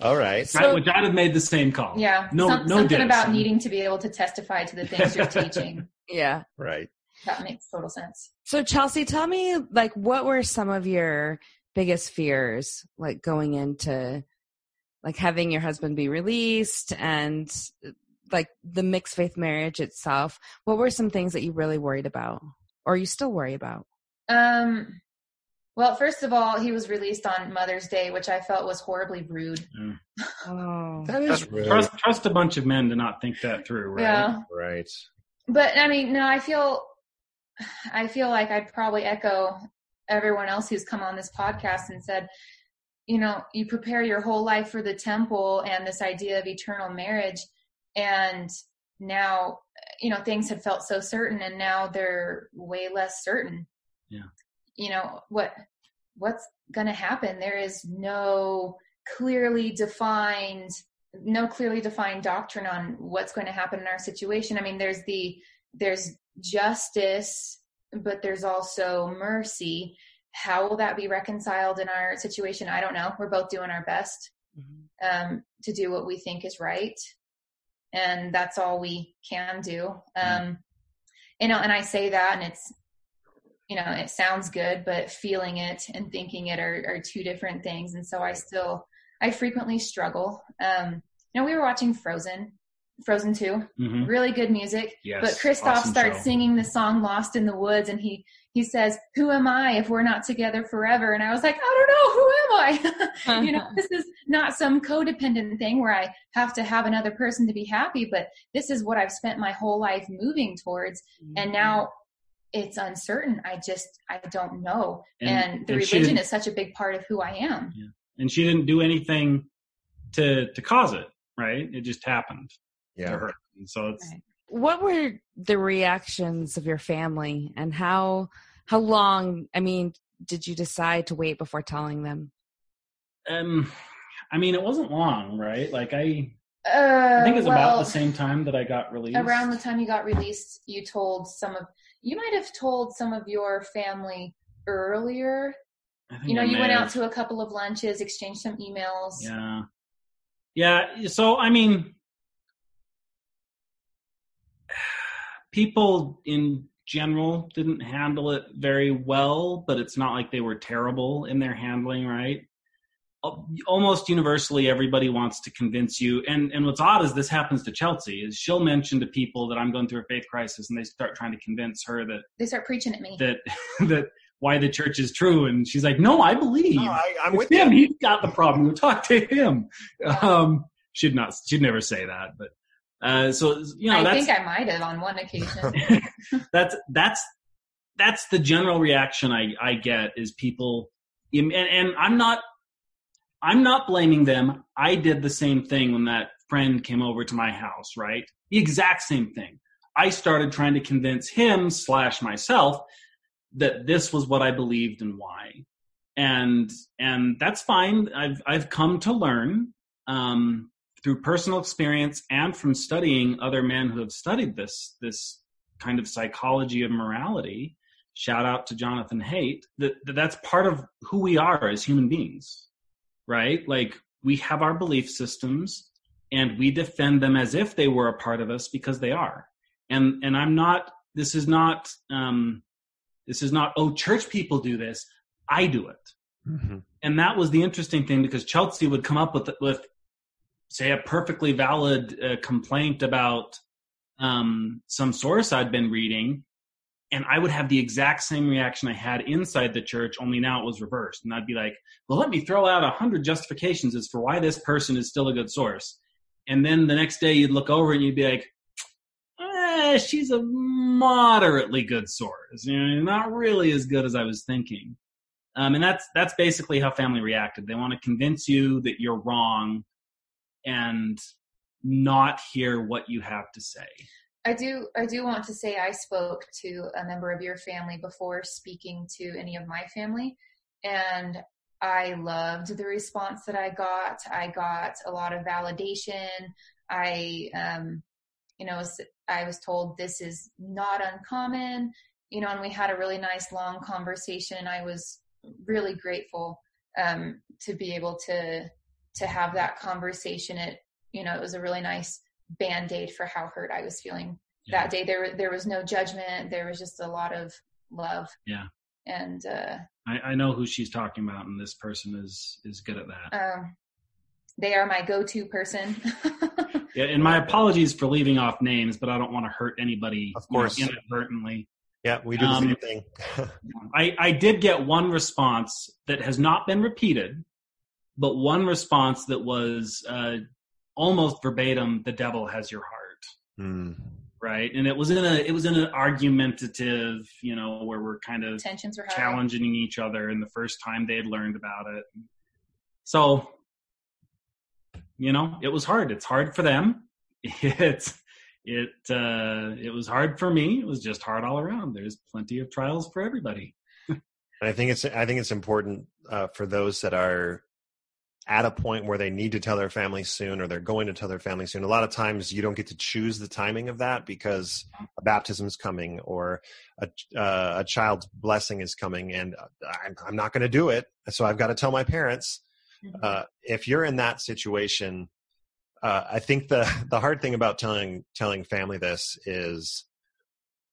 All right. So- which i'd have made the same call Yeah. no Some- no something diss. about needing to be able to testify to the things you're teaching. yeah. Right. That makes total sense. So Chelsea, tell me like what were some of your biggest fears like going into like having your husband be released and like the mixed faith marriage itself. What were some things that you really worried about or you still worry about? Um, well, first of all, he was released on Mother's Day, which I felt was horribly rude. Mm. Oh. That is trust, really trust, trust a bunch of men to not think that through right Yeah. right. But I mean, no, I feel, I feel like I'd probably echo everyone else who's come on this podcast and said, you know, you prepare your whole life for the temple and this idea of eternal marriage, and now, you know, things had felt so certain, and now they're way less certain. Yeah. You know what? What's going to happen? There is no clearly defined no clearly defined doctrine on what's going to happen in our situation. I mean, there's the there's justice, but there's also mercy. How will that be reconciled in our situation? I don't know. We're both doing our best um, to do what we think is right, and that's all we can do. Um, you know, and I say that, and it's you know, it sounds good, but feeling it and thinking it are, are two different things. And so I still, I frequently struggle. Um, you know, we were watching Frozen Frozen 2. Mhm. Really good music. Yes, but Kristoff awesome starts show. singing the song Lost in the Woods and he he says, Who am I if we're not together forever? And I was like, I don't know, who am I? you know, this is not some codependent thing where I have to have another person to be happy, but this is what I've spent my whole life moving towards. And now it's uncertain. I just I don't know. And- And, the and religion is such a big part of who I am. Yeah. and she didn't do anything to to cause it, right? It just happened yeah. to her. And so it's Right. What were the reactions of your family and how how long, I mean, did you decide to wait before telling them? um I mean it wasn't long, right? Like I Uh, I think it's well, about the same time that I got released. around the time you got released, you told some of you might have told some of your family earlier. You know, I you went out to a couple of lunches, exchanged some emails. Yeah. Yeah. So, I mean, people in general didn't handle it very well, but it's not like they were terrible in their handling, right? Al- Almost universally, everybody wants to convince you. And, and what's odd is this happens to Chelsea is she'll mention to people that I'm going through a faith crisis and they start trying to convince her that, They start preaching at me. that, that why the church is true. And she's like, no, I believe. No, I, I'm It's with him. you. He's got the problem. We'll talk to him. Um, she'd not. She'd never say that. But uh, so you know, I that's think I might have on one occasion. that's that's that's the general reaction I I get is people, and, and I'm not I'm not blaming them. I did the same thing when that friend came over to my house. Right, the exact same thing. I started trying to convince him slash myself that this was what I believed and why and and that's fine. I've I've come to learn um, through personal experience and from studying other men who have studied this this kind of psychology of morality. Shout out to Jonathan Haidt that, that that's part of who we are as human beings, right? Like we have our belief systems and we defend them as if they were a part of us because they are. And and I'm not. This is not. Um, this is not. Oh, church people do this. I do it Mhm. and that was the interesting thing because Chelsea would come up with with say a perfectly valid uh, complaint about um, some source I'd been reading, and I would have the exact same reaction I had inside the church, only now it was reversed, and I'd be like, "Well, let me throw out a hundred justifications as for why this person is still a good source," and then the next day you'd look over and you'd be like. Eh, she's a moderately good source, you know, not really as good as I was thinking. Um, and that's that's basically how family reacted. They want to convince you that you're wrong and not hear what you have to say. I do I do want to say I spoke to a member of your family before speaking to any of my family and I loved the response that I got. I got a lot of validation. I um you know I was told this is not uncommon, you know, and we had a really nice long conversation. and I was really grateful um to be able to to have that conversation. It you know, it was a really nice band-aid for how hurt I was feeling that day. There there was no judgment. There was just a lot of love. Yeah. And uh, I, I know who she's talking about, and this person is is good at that. um, they are my go-to person. Yeah, and my apologies for leaving off names, but I don't want to hurt anybody. Of course. inadvertently. Yeah, we do the Um, same thing. I, I did get one response that has not been repeated, but one response that was uh, almost verbatim: "The devil has your heart." Mm. right? And it was in a it was in an argumentative, you know, where we're kind of Tensions were high. challenging each other, and the first time they had learned about it. So, you know, it was hard. It's hard for them. It's it uh, it was hard for me. It was just hard all around. There's plenty of trials for everybody. And I think it's I think it's important uh, for those that are at a point where they need to tell their family soon or they're going to tell their family soon. A lot of times you don't get to choose the timing of that because a baptism is coming or a, uh, a child's blessing is coming and I'm, I'm not going to do it. So I've got to tell my parents. Mhm. Uh, if you're in that situation, uh, I think the the hard thing about telling telling family this is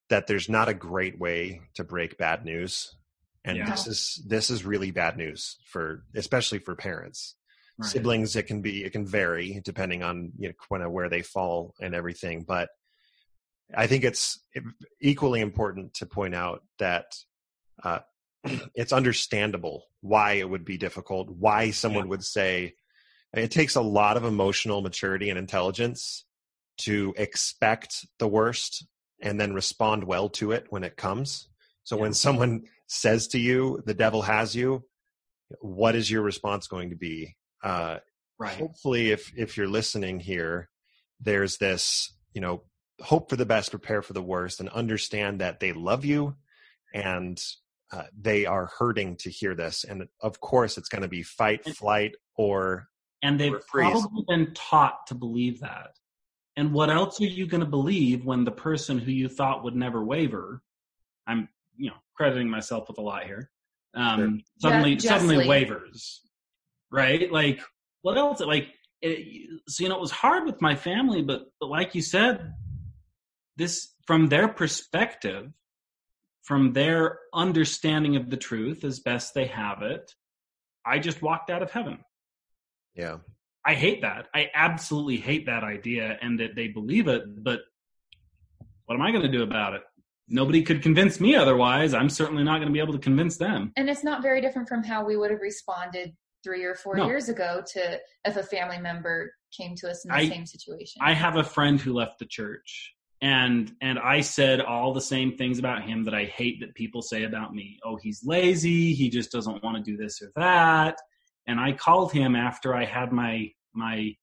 that there's not a great way to break bad news, and Yeah. this is this is really bad news for especially for parents. Right. siblings it can be it can vary depending on you know kind of where they fall and everything but i think it's equally important to point out that uh, it's understandable why it would be difficult why someone would say it takes a lot of emotional maturity and intelligence to expect the worst and then respond well to it when it comes. So when someone says to you the devil has you what is your response going to be uh, Right. hopefully if if you're listening here there's this you know hope for the best prepare for the worst and understand that they love you and uh, they are hurting to hear this and of course it's going to be fight flight or And they've Or probably been taught to believe that. And what else are you going to believe when the person who you thought would never waver, I'm, you know, crediting myself with a lot here, um, suddenly, Ju- suddenly justly. wavers, right? Like, what else? Like, it, so, you know, it was hard with my family, but, but like you said, this, from their perspective, from their understanding of the truth as best they have it, I just walked out of heaven. yeah I hate that. I absolutely hate that idea and that they believe it, but what am I going to do about it? Nobody could convince me otherwise. I'm certainly not going to be able to convince them. And it's not very different from how we would have responded three or four No. years ago to if a family member came to us in the I- same situation. I have a friend who left the church and and I said all the same things about him that I hate that people say about me. Oh, he's lazy, he just doesn't want to do this or that. And I called him after I had my my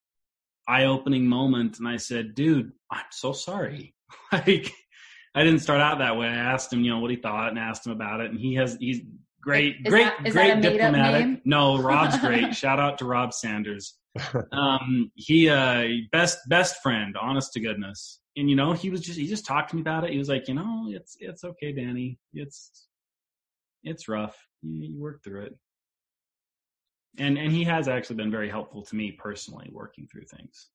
eye-opening moment and I said, "Dude, I'm so sorry." like I didn't start out that way. I asked him, you know, what he thought and asked him about it and he has he's great Is great that- is great that a diplomatic. name? No, Rob's great. Shout out to Rob Sanders. Um he uh best best friend honest to goodness. And you know he was just he just talked to me about it. He was like you know it's it's okay danny. It's it's rough. You, you work through it. And and he has actually been very helpful to me personally working through things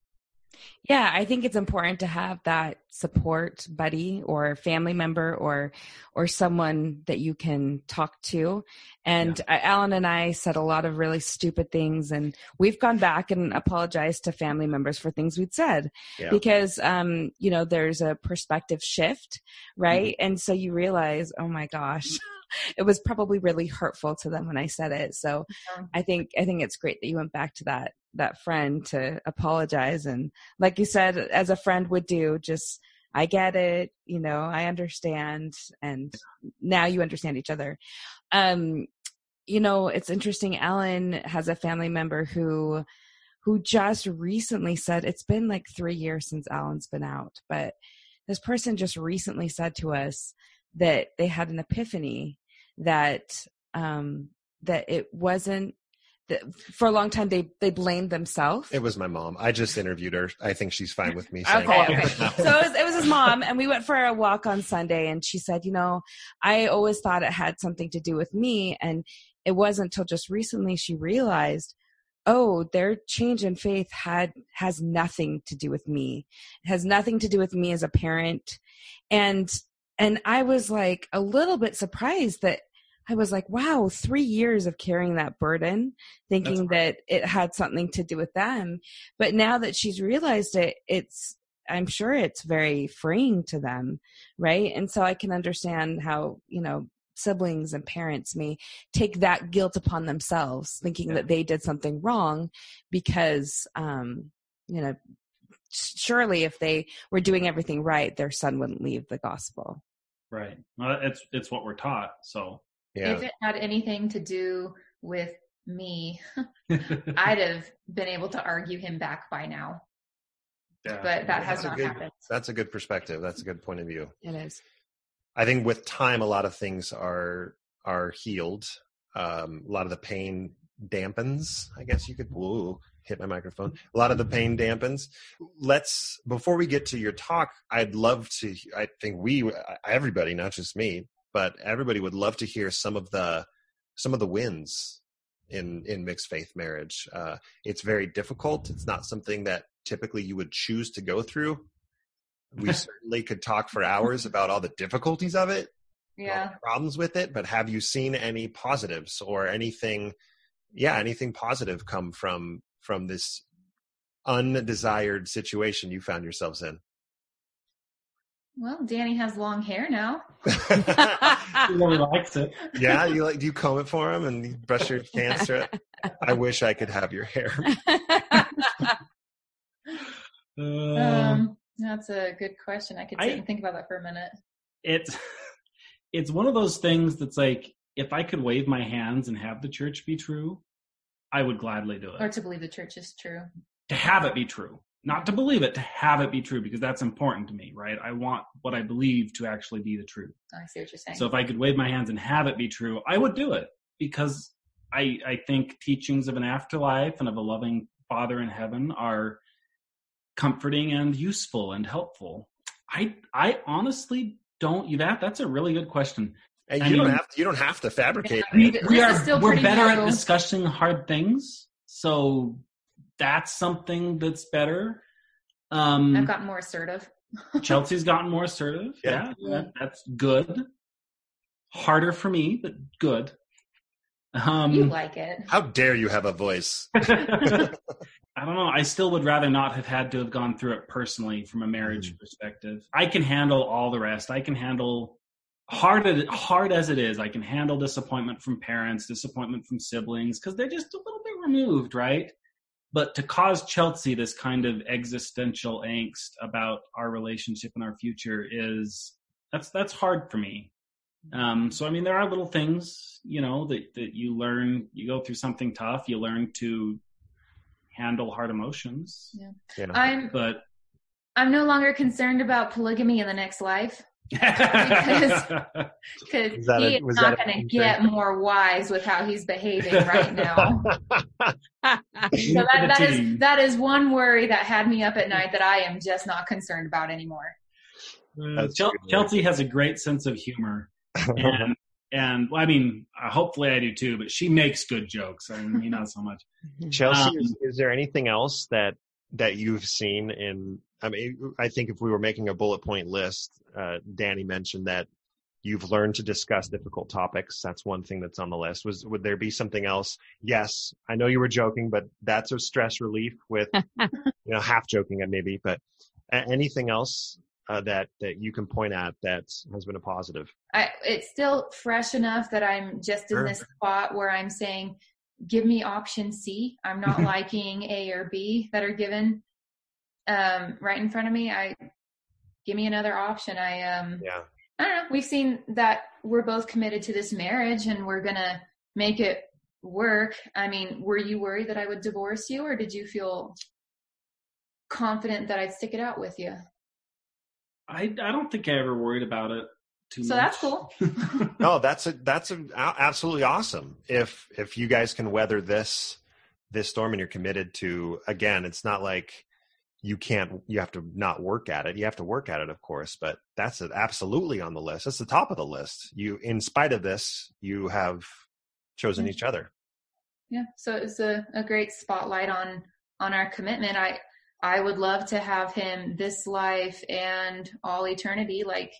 Yeah, I think it's important to have that support buddy or family member or or someone that you can talk to. And uh Alan and I said a lot of really stupid things, and we've gone back and apologized to family members for things we'd said Yeah. because um, you know there's a perspective shift, right? And so you realize, oh my gosh. It was probably really hurtful to them when I said it. So Yeah. I think I think it's great that you went back to that that friend to apologize and like you said as a friend would do just i get it you know i understand and now you understand each other um you know it's interesting alan has a family member who who just recently said it's been like three years since alan's been out but this person just recently said to us that they had an epiphany that um that it wasn't that for a long time they they blamed themselves. It was my mom. I just interviewed her. I think she's fine with me saying Okay, okay. so it was, it was his mom, and we went for a walk on Sunday, and she said, you know, I always thought it had something to do with me, and it wasn't until just recently she realized, oh, their change in faith had has nothing to do with me, it has nothing to do with me as a parent, and and I was like a little bit surprised that. I was like, wow, three years of carrying that burden, thinking that it had something to do with them. But now that she's realized it, it's I'm sure it's very freeing to them, right? And so I can understand how, you know, siblings and parents may take that guilt upon themselves, thinking Yeah. that they did something wrong because, um, you know, surely if they were doing everything right, their son wouldn't leave the gospel. Right well it's it's what we're taught so yeah If it had anything to do with me, I'd have been able to argue him back by now. yeah. But that has That's a not good- happened. that's a good perspective that's a good point of view It is. I think with time, a lot of things are are healed. Um, a lot of the pain dampens. I guess you could woo, hit my microphone. A lot of the pain dampens. Let's before we get to your talk, I'd love to. I think we, everybody, not just me, but everybody would love to hear some of the some of the wins in in mixed faith marriage. Uh, it's very difficult. It's not something that typically you would choose to go through. We certainly could talk for hours about all the difficulties of it, Yeah. problems with it. But have you seen any positives or anything? Yeah, anything positive come from from this undesired situation you found yourselves in? Well, Danny has long hair now. He really likes it. yeah, you like do you comb it for him and you brush your hands through it? I wish I could have your hair. Uh, Um, that's a good question. I could sit I- and think about that for a minute. it's it's one of those things that's like if I could wave my hands and have the church be true, I would gladly do it. Or to believe the church is true. to have it be true, not to believe it, to have it be true because that's important to me, right? I want what I believe to actually be the truth. I see what you're saying. So if I could wave my hands and have it be true, I would do it because I I think teachings of an afterlife and of a loving Father in heaven are comforting and useful and helpful. I I honestly don't. You've asked. That's a really good question. And I you don't have to, you don't have to fabricate. Yeah. we, we are still we're better narrow. at discussing hard things, so that's something that's better. Um, I've gotten more assertive. Chelsea's gotten more assertive. Yeah. Yeah, that, that's good. Harder for me, but good. Um, you like it. How dare you have a voice? I don't know. I still would rather not have had to have gone through it personally from a marriage Mm. perspective. I can handle all the rest. I can handle hard as, hard as it is. I can handle disappointment from parents, disappointment from siblings because they're just a little bit removed, right? But to cause Chelsea this kind of existential angst about our relationship and our future is that's that's hard for me. Um, so I mean, there are little things, you know, that that you learn. You go through something tough, you learn to handle hard emotions. Yeah. I'm But I'm no longer concerned about polygamy in the next life because because he a- is not going to get more wise with how he's behaving right now. so that, that is that is one worry that had me up at night that I am just not concerned about anymore. That's Chel- good. Chelsea has a great sense of humor, and and well, I mean, uh, hopefully I do too. But she makes good jokes. I mean, not so much. Chelsea, Um, is, is there anything else that that you've seen in? I mean, I think if we were making a bullet point list, uh, Danny mentioned that you've learned to discuss difficult topics. That's one thing that's on the list. Was would there be something else? Yes, I know you were joking, but that's a stress relief. With you know, half joking at maybe, but anything else uh, that that you can point at that has been a positive? I, it's still fresh enough that I'm just in Sure. this spot where I'm saying, give me option C. I'm not liking A or B that are given um, right in front of me. I give me another option. I um, Yeah. I don't know. We've seen that we're both committed to this marriage and we're gonna make it work. I mean, were you worried that I would divorce you, or did you feel confident that I'd stick it out with you? I I don't think I ever worried about it too much. So much. that's cool. No, that's a that's a, a- absolutely awesome. If if you guys can weather this this storm and you're committed to again, it's not like you can't you have to not work at it. You have to work at it, of course, but that's absolutely on the list. That's the top of the list. You in spite of this, you have chosen Mhm. each other. Yeah. So it's a, a great spotlight on on our commitment. I I would love to have him this life and all eternity, like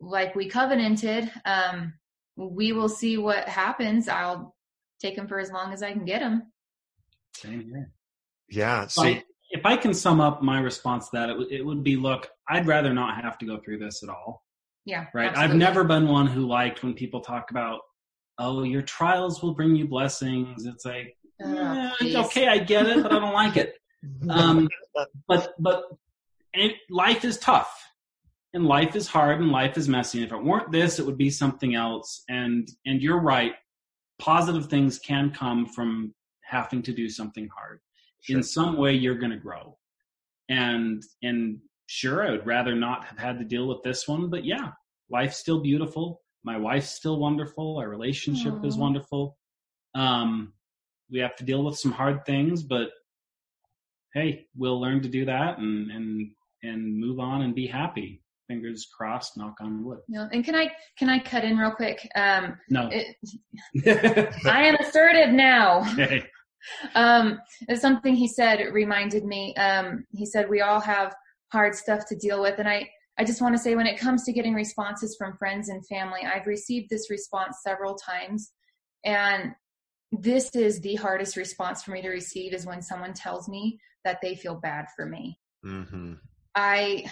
like we covenanted. Um, we will see what happens. I'll take him for as long as I can get him. Same here. Yeah. See, Like, if I can sum up my response to that, it, would- it would be: Look, I'd rather not have to go through this at all. Yeah. Right? I've never been one who liked when people talk about, "Oh, your trials will bring you blessings." It's like, Oh, yeah, please. okay, I get it, but I don't like it. Um, but but it, life is tough, and life is hard, and life is messy. And if it weren't this, it would be something else. And and you're right. Positive things can come from having to do something hard. In some way, you're going to grow. And and sure, I would rather not have had to deal with this one, but yeah, life's still beautiful. My wife's still wonderful. Our relationship is wonderful. Um, we have to deal with some hard things, but hey, we'll learn to do that and and and move on and be happy. Fingers crossed. Knock on wood. No. And can I can I cut in real quick? Um, No. it, I am assertive now. okay. Um, something he said reminded me. Um, he said we all have hard stuff to deal with, and I I just want to say when it comes to getting responses from friends and family, I've received this response several times, and this is the hardest response for me to receive is when someone tells me that they feel bad for me. Mm-hmm. I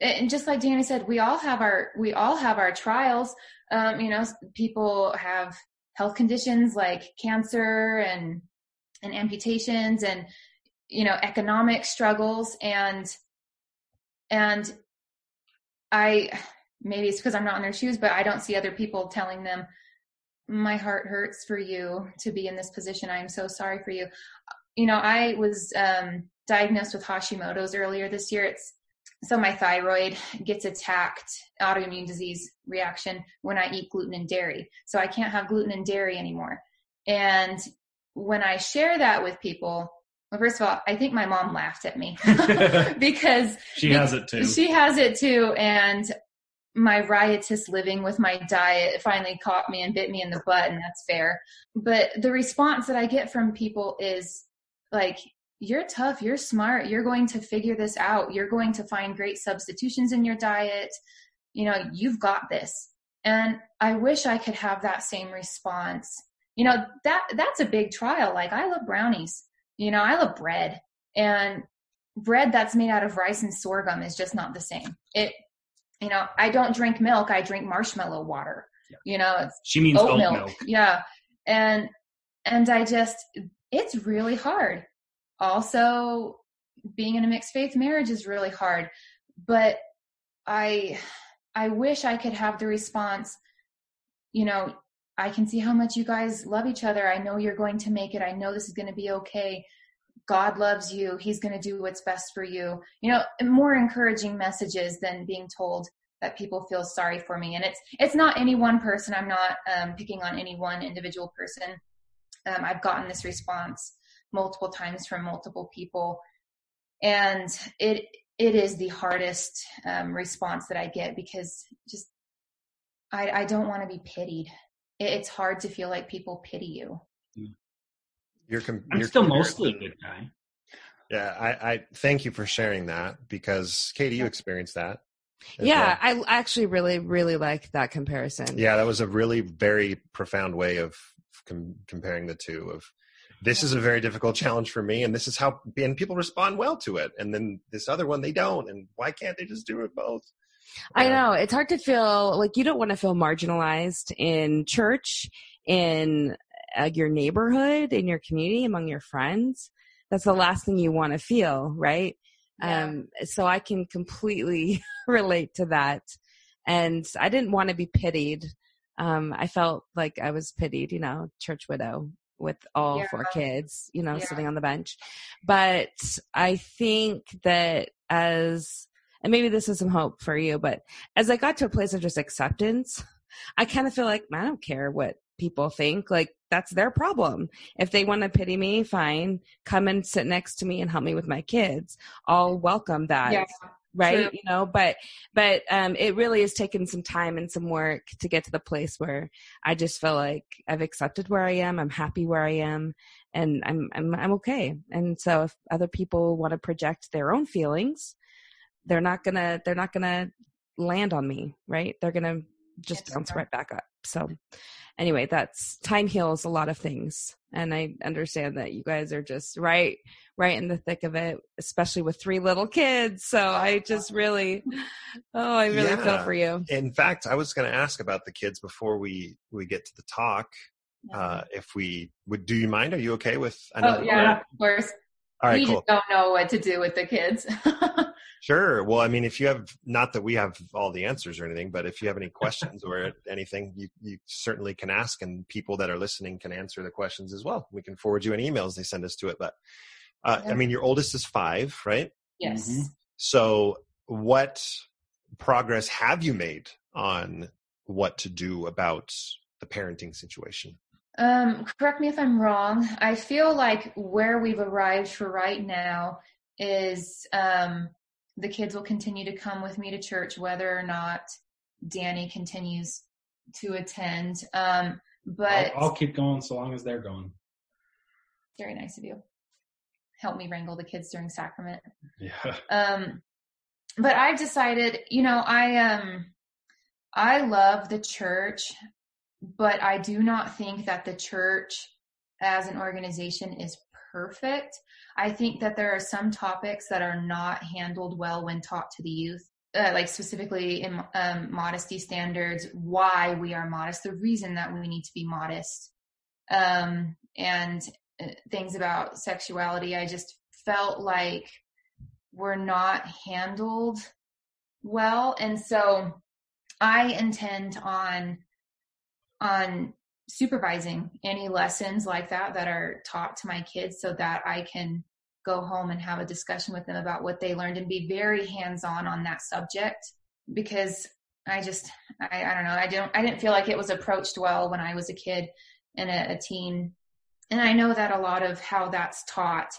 and just like Danny said, we all have our we all have our trials. Um, you know, people have health conditions like cancer and and amputations and you know economic struggles and and I maybe it's because I'm not in their shoes, but I don't see other people telling them my heart hurts for you to be in this position. I am so sorry for you. You know, I was um, diagnosed with Hashimoto's earlier this year. It's so my thyroid gets attacked, autoimmune disease reaction when I eat gluten and dairy. So I can't have gluten and dairy anymore. And when I share that with people, well, first of all, I think my mom laughed at me because she has it too. She has it too. And my riotous living with my diet finally caught me and bit me in the butt, and that's fair. But the response that I get from people is like, you're tough, you're smart, you're going to figure this out, you're going to find great substitutions in your diet. You know, you've got this. And I wish I could have that same response. You know, that that's a big trial. Like I love brownies. You know, I love bread. And bread that's made out of rice and sorghum is just not the same. It you know, I don't drink milk, I drink marshmallow water. Yeah. You know, it's she means oat, oat milk. milk. Yeah. And and I just it's really hard. Also being in a mixed faith marriage is really hard. But I I wish I could have the response, you know, I can see how much you guys love each other. I know you're going to make it. I know this is going to be okay. God loves you. He's going to do what's best for you. You know, more encouraging messages than being told that people feel sorry for me. And it's it's not any one person. I'm not um, picking on any one individual person. Um, I've gotten this response multiple times from multiple people, and it it is the hardest um, response that I get because just I, I don't want to be pitied. It, it's hard to feel like people pity you. You're, com- I'm you're still mostly a good guy. Yeah, I, I thank you for sharing that because Katie, you experienced that. Yeah, well. I actually really, really like that comparison. Yeah, that was a really very profound way of com- comparing the two. Of this is a very difficult challenge for me, and this is how and people respond well to it, and then this other one they don't, and why can't they just do it both? I know it's hard to feel like you don't want to feel marginalized in church, in uh, your neighborhood, in your community, among your friends. That's the last thing you want to feel, right? Yeah. Um, so I can completely relate to that. And I didn't want to be pitied. Um, I felt like I was pitied, you know, church widow with all yeah. four kids, you know, yeah. sitting on the bench. But I think that as, and maybe this is some hope for you, but as I got to a place of just acceptance, I kind of feel like I don't care what people think. Like that's their problem. If they want to pity me, fine. Come and sit next to me and help me with my kids. I'll welcome that. Yeah, right. True. You know, but, but, um, it really has taken some time and some work to get to the place where I just feel like I've accepted where I am. I'm happy where I am and I'm, I'm, I'm okay. And so if other people want to project their own feelings, they're not gonna, they're not gonna land on me, right? They're gonna just bounce right back up. So, anyway, that's time heals a lot of things. And I understand that you guys are just right, right in the thick of it, especially with three little kids. So I just really, oh, I really yeah. feel for you. In fact, I was going to ask about the kids before we, we get to the talk. Uh, if we would, do you mind? Are you okay with? I know oh, yeah, of course. All right, we cool. don't know what to do with the kids. sure. Well, I mean, if you have not that we have all the answers or anything, but if you have any questions or anything, you you certainly can ask, and people that are listening can answer the questions as well. We can forward you an email as they send us to it. But uh, yeah. I mean, your oldest is five, right? Yes. Mm-hmm. So, what progress have you made on what to do about the parenting situation? Um, correct me if I'm wrong. I feel like where we've arrived for right now is um, the kids will continue to come with me to church, whether or not Danny continues to attend. Um, but I'll, I'll keep going so long as they're going. Very nice of you. Help me wrangle the kids during sacrament. Yeah. Um, but I've decided, you know, I um, I love the church but I do not think that the church as an organization is perfect. I think that there are some topics that are not handled well when taught to the youth. Uh, like specifically in um, modesty standards, why we are modest, the reason that we need to be modest, um, and uh, things about sexuality. I just felt like were not handled well, and so I intend on on supervising any lessons like that that are taught to my kids so that I can go home and have a discussion with them about what they learned and be very hands on on that subject because I just I, I don't know. I don't I didn't feel like it was approached well when I was a kid and a, a teen. And I know that a lot of how that's taught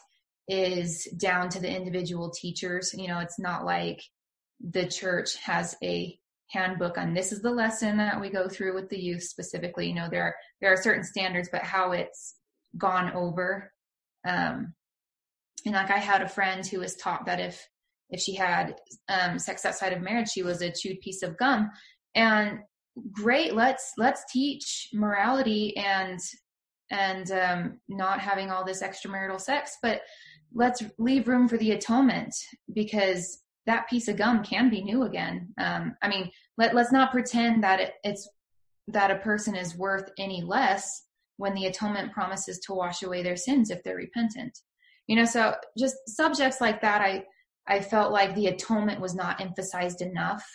is down to the individual teachers. You know it's not like the church has a handbook on this is the lesson that we go through with the youth specifically. You know there are there are certain standards but how it's gone over. Um and like i had a friend who was taught that if if she had um sex outside of marriage she was a chewed piece of gum. And great let's let's teach morality and and um not having all this extramarital sex but let's leave room for the atonement because that piece of gum can be new again. Um, I mean, let, let's not pretend that it, it's that a person is worth any less when the atonement promises to wash away their sins if they're repentant. You know, so just subjects like that, I I felt like the atonement was not emphasized enough.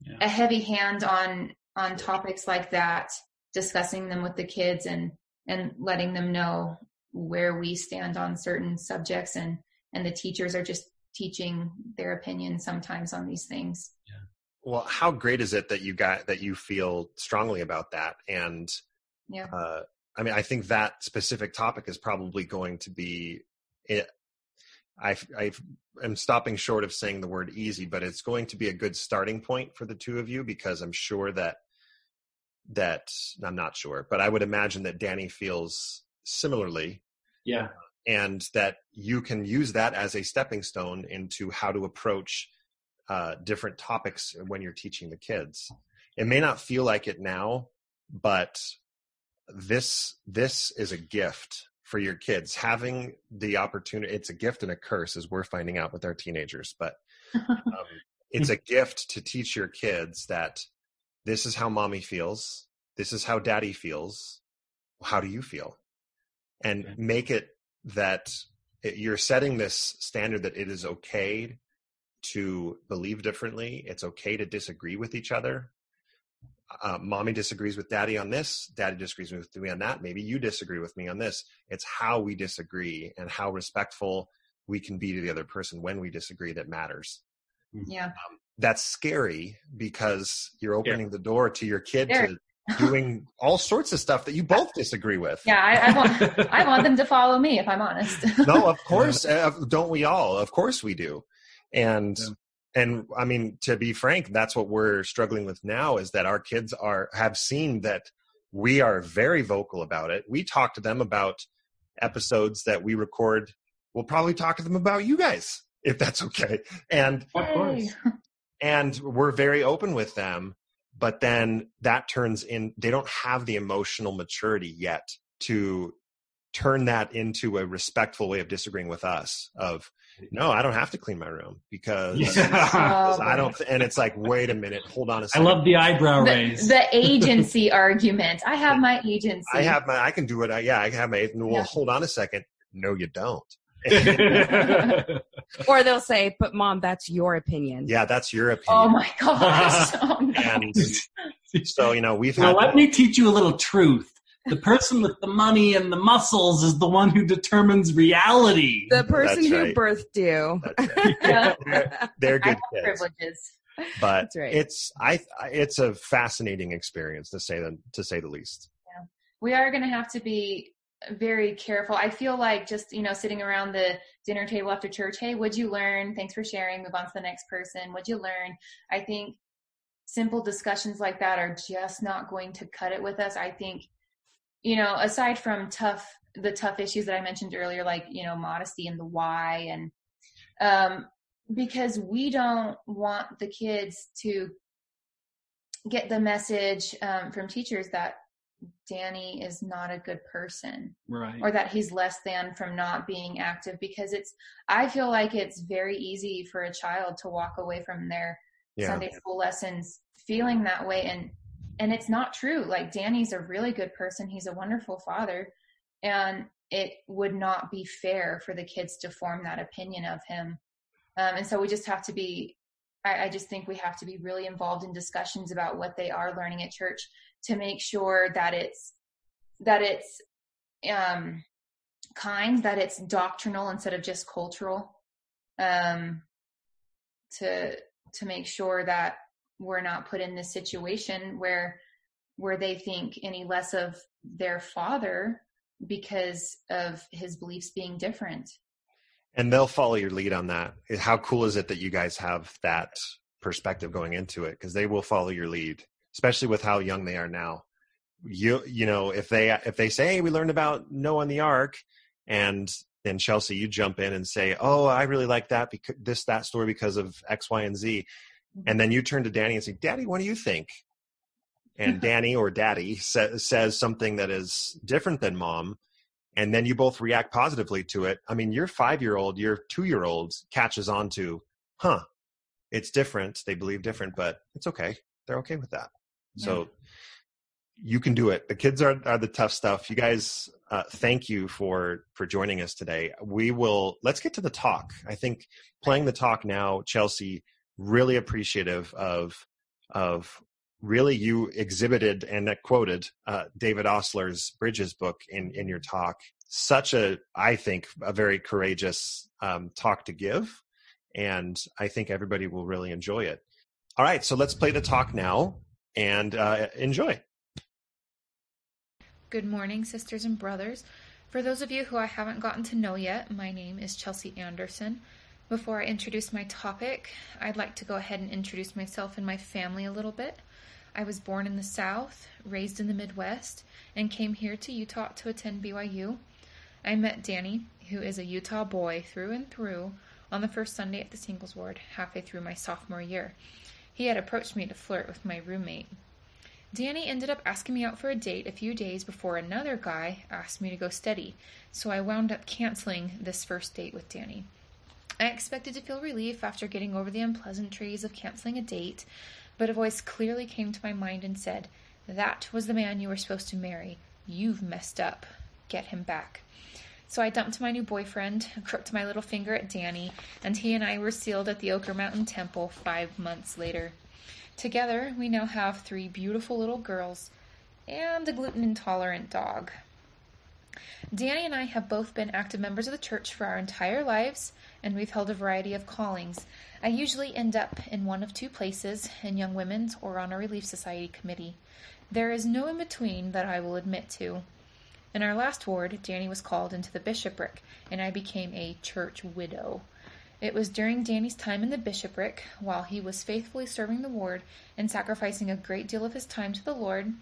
Yeah. A heavy hand on on topics like that, discussing them with the kids and and letting them know where we stand on certain subjects and and the teachers are just teaching their opinion sometimes on these things. Yeah. Well, how great is it that you got that you feel strongly about that? And yeah, uh, I mean, I think that specific topic is probably going to be it. I I am stopping short of saying the word easy, but it's going to be a good starting point for the two of you because I'm sure that that I'm not sure, but I would imagine that Danny feels similarly. Yeah and that you can use that as a stepping stone into how to approach uh, different topics when you're teaching the kids. It may not feel like it now, but this this is a gift for your kids. Having the opportunity it's a gift and a curse as we're finding out with our teenagers but um, it's a gift to teach your kids that this is how mommy feels this is how daddy feels how do you feel? And make it that it, you're setting this standard that it is okay to believe differently. It's okay to disagree with each other. Uh, mommy disagrees with daddy on this. Daddy disagrees with me on that. Maybe you disagree with me on this. It's how we disagree and how respectful we can be to the other person when we disagree that matters. Yeah. Um, that's scary because you're opening yeah. the door to your kid to doing all sorts of stuff that you both disagree with. Yeah, I, I want I want them to follow me if I'm honest. no, of course, uh, don't we all? Of course we do, and. Yeah. And I mean, to be frank, that's what we're struggling with now is that our kids are have seen that we are very vocal about it. We talk to them about episodes that we record. We'll probably talk to them about you guys if that's okay. And of course. and we're very open with them but then that turns in they don't have the emotional maturity yet to turn that into a respectful way of disagreeing with us of no i don't have to clean my room because, yeah. Oh, i don't and it's like wait a minute hold on a second i love the eyebrow the, raise. the agency argument. I have my agency. I have my i can do it I, yeah i have my well yeah. hold on a second. No you don't or they'll say, "But mom, that's your opinion." Yeah, that's your opinion. Oh my gosh! Oh, no. and so you know, we've had. Now, let me teach you a little truth. The person with the money and the muscles is the one who determines reality. The person who right. birthed you. Right. they're, they're, good kids. privileges. But right. it's I it's a fascinating experience to say the to say the least. Yeah. We are going to have to be very careful. I feel like just, you know, sitting around the dinner table after church, hey, what'd you learn? Thanks for sharing. Move on to the next person. What'd you learn? I think simple discussions like that are just not going to cut it with us. I think, you know, aside from tough, the tough issues that I mentioned earlier, like, you know, modesty and the why and, um, because we don't want the kids to get the message um, from teachers that Danny is not a good person Right. or that he's less than from not being active because it's I feel like it's very easy for a child to walk away from their Yeah. Sunday school lessons feeling that way and and it's not true. Like Danny's a really good person. He's a wonderful father and it would not be fair for the kids to form that opinion of him. Um, and so we just have to be I, I just think we have to be really involved in discussions about what they are learning at church to make sure that it's that it's um kind that it's doctrinal instead of just cultural um to to make sure that we're not put in this situation where where they think any less of their father because of his beliefs being different and they'll follow your lead on that. How cool is it that you guys have that perspective going into it? Because they will follow your lead, especially with how young they are now. You you know if they if they say hey we learned about Noah and the Ark, and then Chelsea you jump in and say oh I really like that because this that story because of X Y and Z, and then you turn to Danny and say Daddy what do you think? And Danny or Daddy sa- says something that is different than Mom and then you both react positively to it. I mean, your five year old, your two year old catches on to, huh, it's different. They believe different, but it's okay. They're okay with that. So you can do it. The kids are, are the tough stuff. You guys, uh, thank you for, for joining us today. We will, let's get to the talk. I think playing the talk now, Chelsea, really appreciative of, of really you exhibited and quoted uh, David Ostler's Bridges book in in your talk. Such a, I think, a very courageous um, talk to give, and I think everybody will really enjoy it. All right, so let's play the talk now and uh, enjoy. Good morning, sisters and brothers. For those of you who I haven't gotten to know yet, my name is Chelsea Anderson. Before I introduce my topic, I'd like to go ahead and introduce myself and my family a little bit. I was born in the South, raised in the Midwest, and came here to Utah to attend BYU. I met Danny, who is a Utah boy through and through, on the first Sunday at the singles ward, halfway through my sophomore year. He had approached me to flirt with my roommate. Danny ended up asking me out for a date a few days before another guy asked me to go steady, so I wound up canceling this first date with Danny. I expected to feel relief after getting over the unpleasantries of canceling a date, but a voice clearly came to my mind and said, That was the man you were supposed to marry. You've messed up. Get him back. So I dumped my new boyfriend, crooked my little finger at Danny, and he and I were sealed at the Oquirrh Mountain Temple five months later. Together, we now have three beautiful little girls and a gluten intolerant dog. Danny and I have both been active members of the church for our entire lives, and we've held a variety of callings. I usually end up in one of two places, in Young Women's or on a Relief Society committee. There is no in between that I will admit to. In our last ward, Danny was called into the bishopric, and I became a church widow. It was during Danny's time in the bishopric, while he was faithfully serving the ward and sacrificing a great deal of his time to the Lord,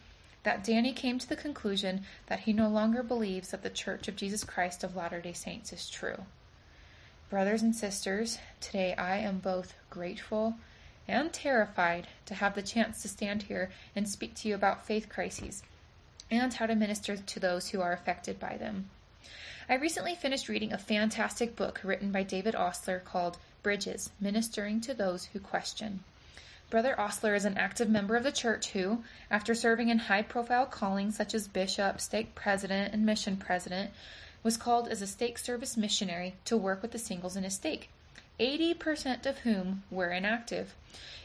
that Danny came to the conclusion that he no longer believes that the Church of Jesus Christ of Latter day Saints is true. Brothers and sisters, today I am both grateful and terrified to have the chance to stand here and speak to you about faith crises and how to minister to those who are affected by them. I recently finished reading a fantastic book written by David Ostler called Bridges Ministering to Those Who Question. Brother Ostler is an active member of the church who, after serving in high profile callings such as bishop, stake president, and mission president, was called as a stake service missionary to work with the singles in his stake, 80% of whom were inactive.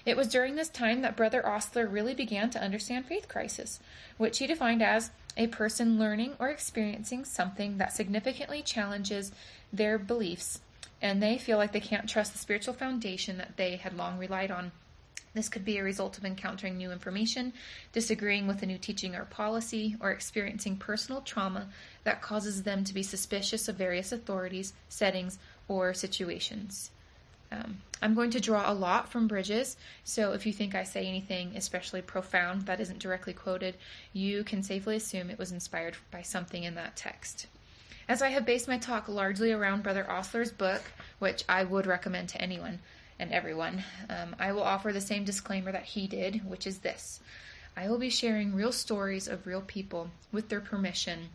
It was during this time that Brother Ostler really began to understand faith crisis, which he defined as a person learning or experiencing something that significantly challenges their beliefs, and they feel like they can't trust the spiritual foundation that they had long relied on. This could be a result of encountering new information, disagreeing with a new teaching or policy, or experiencing personal trauma that causes them to be suspicious of various authorities, settings, or situations. Um, I'm going to draw a lot from Bridges, so if you think I say anything especially profound that isn't directly quoted, you can safely assume it was inspired by something in that text. As I have based my talk largely around Brother Ostler's book, which I would recommend to anyone and everyone, um, I will offer the same disclaimer that he did, which is this. I will be sharing real stories of real people with their permission.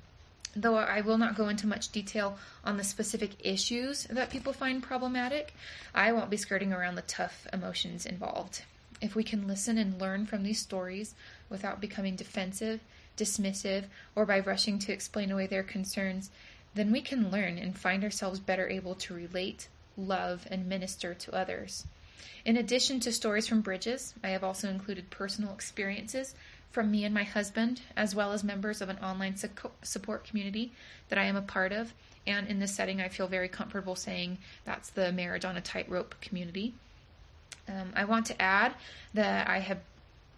Though I will not go into much detail on the specific issues that people find problematic, I won't be skirting around the tough emotions involved. If we can listen and learn from these stories without becoming defensive, dismissive, or by rushing to explain away their concerns, then we can learn and find ourselves better able to relate, love, and minister to others. In addition to stories from Bridges, I have also included personal experiences from me and my husband, as well as members of an online support community that I am a part of. And in this setting, I feel very comfortable saying that's the Marriage on a Tightrope community. Um, I want to add that I have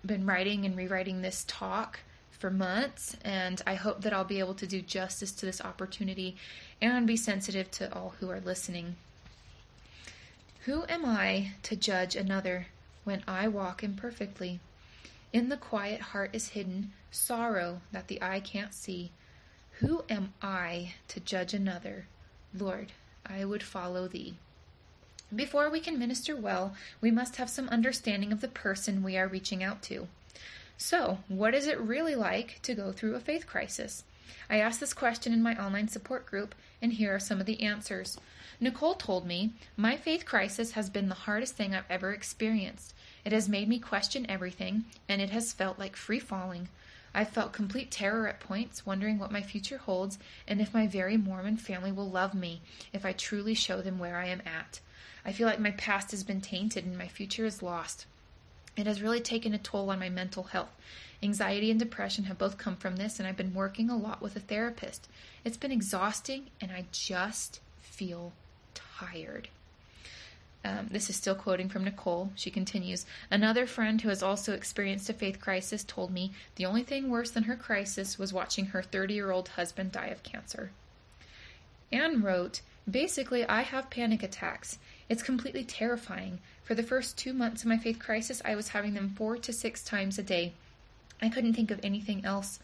been writing and rewriting this talk for months, and I hope that I'll be able to do justice to this opportunity and be sensitive to all who are listening. Who am I to judge another when I walk imperfectly? In the quiet heart is hidden sorrow that the eye can't see. Who am I to judge another? Lord, I would follow thee. Before we can minister well, we must have some understanding of the person we are reaching out to. So, what is it really like to go through a faith crisis? I asked this question in my online support group, and here are some of the answers. Nicole told me, My faith crisis has been the hardest thing I've ever experienced. It has made me question everything, and it has felt like free falling. I've felt complete terror at points, wondering what my future holds and if my very Mormon family will love me if I truly show them where I am at. I feel like my past has been tainted and my future is lost. It has really taken a toll on my mental health. Anxiety and depression have both come from this, and I've been working a lot with a therapist. It's been exhausting, and I just feel Um, this is still quoting from Nicole. She continues Another friend who has also experienced a faith crisis told me the only thing worse than her crisis was watching her 30 year old husband die of cancer. Anne wrote Basically, I have panic attacks. It's completely terrifying. For the first two months of my faith crisis, I was having them four to six times a day. I couldn't think of anything else.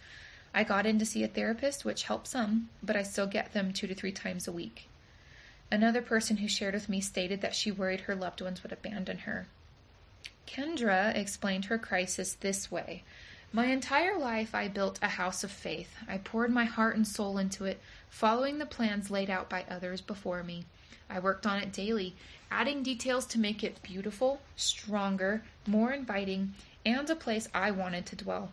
I got in to see a therapist, which helped some, but I still get them two to three times a week. Another person who shared with me stated that she worried her loved ones would abandon her. Kendra explained her crisis this way My entire life, I built a house of faith. I poured my heart and soul into it, following the plans laid out by others before me. I worked on it daily, adding details to make it beautiful, stronger, more inviting, and a place I wanted to dwell.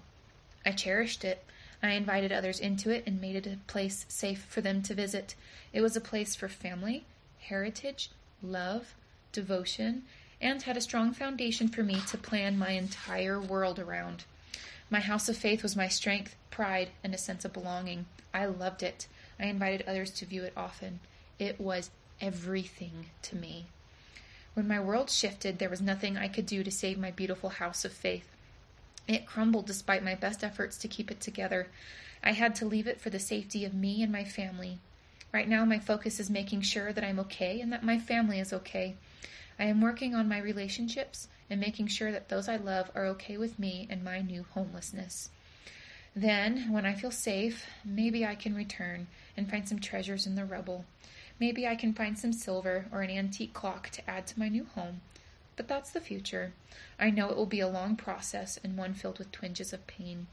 I cherished it. I invited others into it and made it a place safe for them to visit. It was a place for family, heritage, love, devotion, and had a strong foundation for me to plan my entire world around. My house of faith was my strength, pride, and a sense of belonging. I loved it. I invited others to view it often. It was everything to me. When my world shifted, there was nothing I could do to save my beautiful house of faith. It crumbled despite my best efforts to keep it together. I had to leave it for the safety of me and my family. Right now, my focus is making sure that I'm okay and that my family is okay. I am working on my relationships and making sure that those I love are okay with me and my new homelessness. Then, when I feel safe, maybe I can return and find some treasures in the rubble. Maybe I can find some silver or an antique clock to add to my new home. But that's the future. I know it will be a long process and one filled with twinges of pain.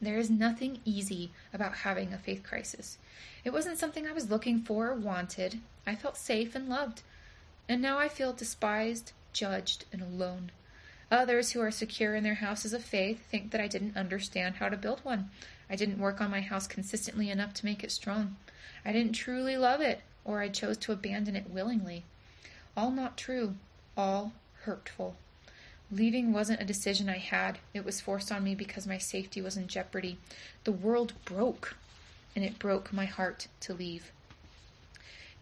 There is nothing easy about having a faith crisis. It wasn't something I was looking for or wanted. I felt safe and loved. And now I feel despised, judged, and alone. Others who are secure in their houses of faith think that I didn't understand how to build one. I didn't work on my house consistently enough to make it strong. I didn't truly love it or I chose to abandon it willingly. All not true, all hurtful. Leaving wasn't a decision I had, it was forced on me because my safety was in jeopardy. The world broke, and it broke my heart to leave.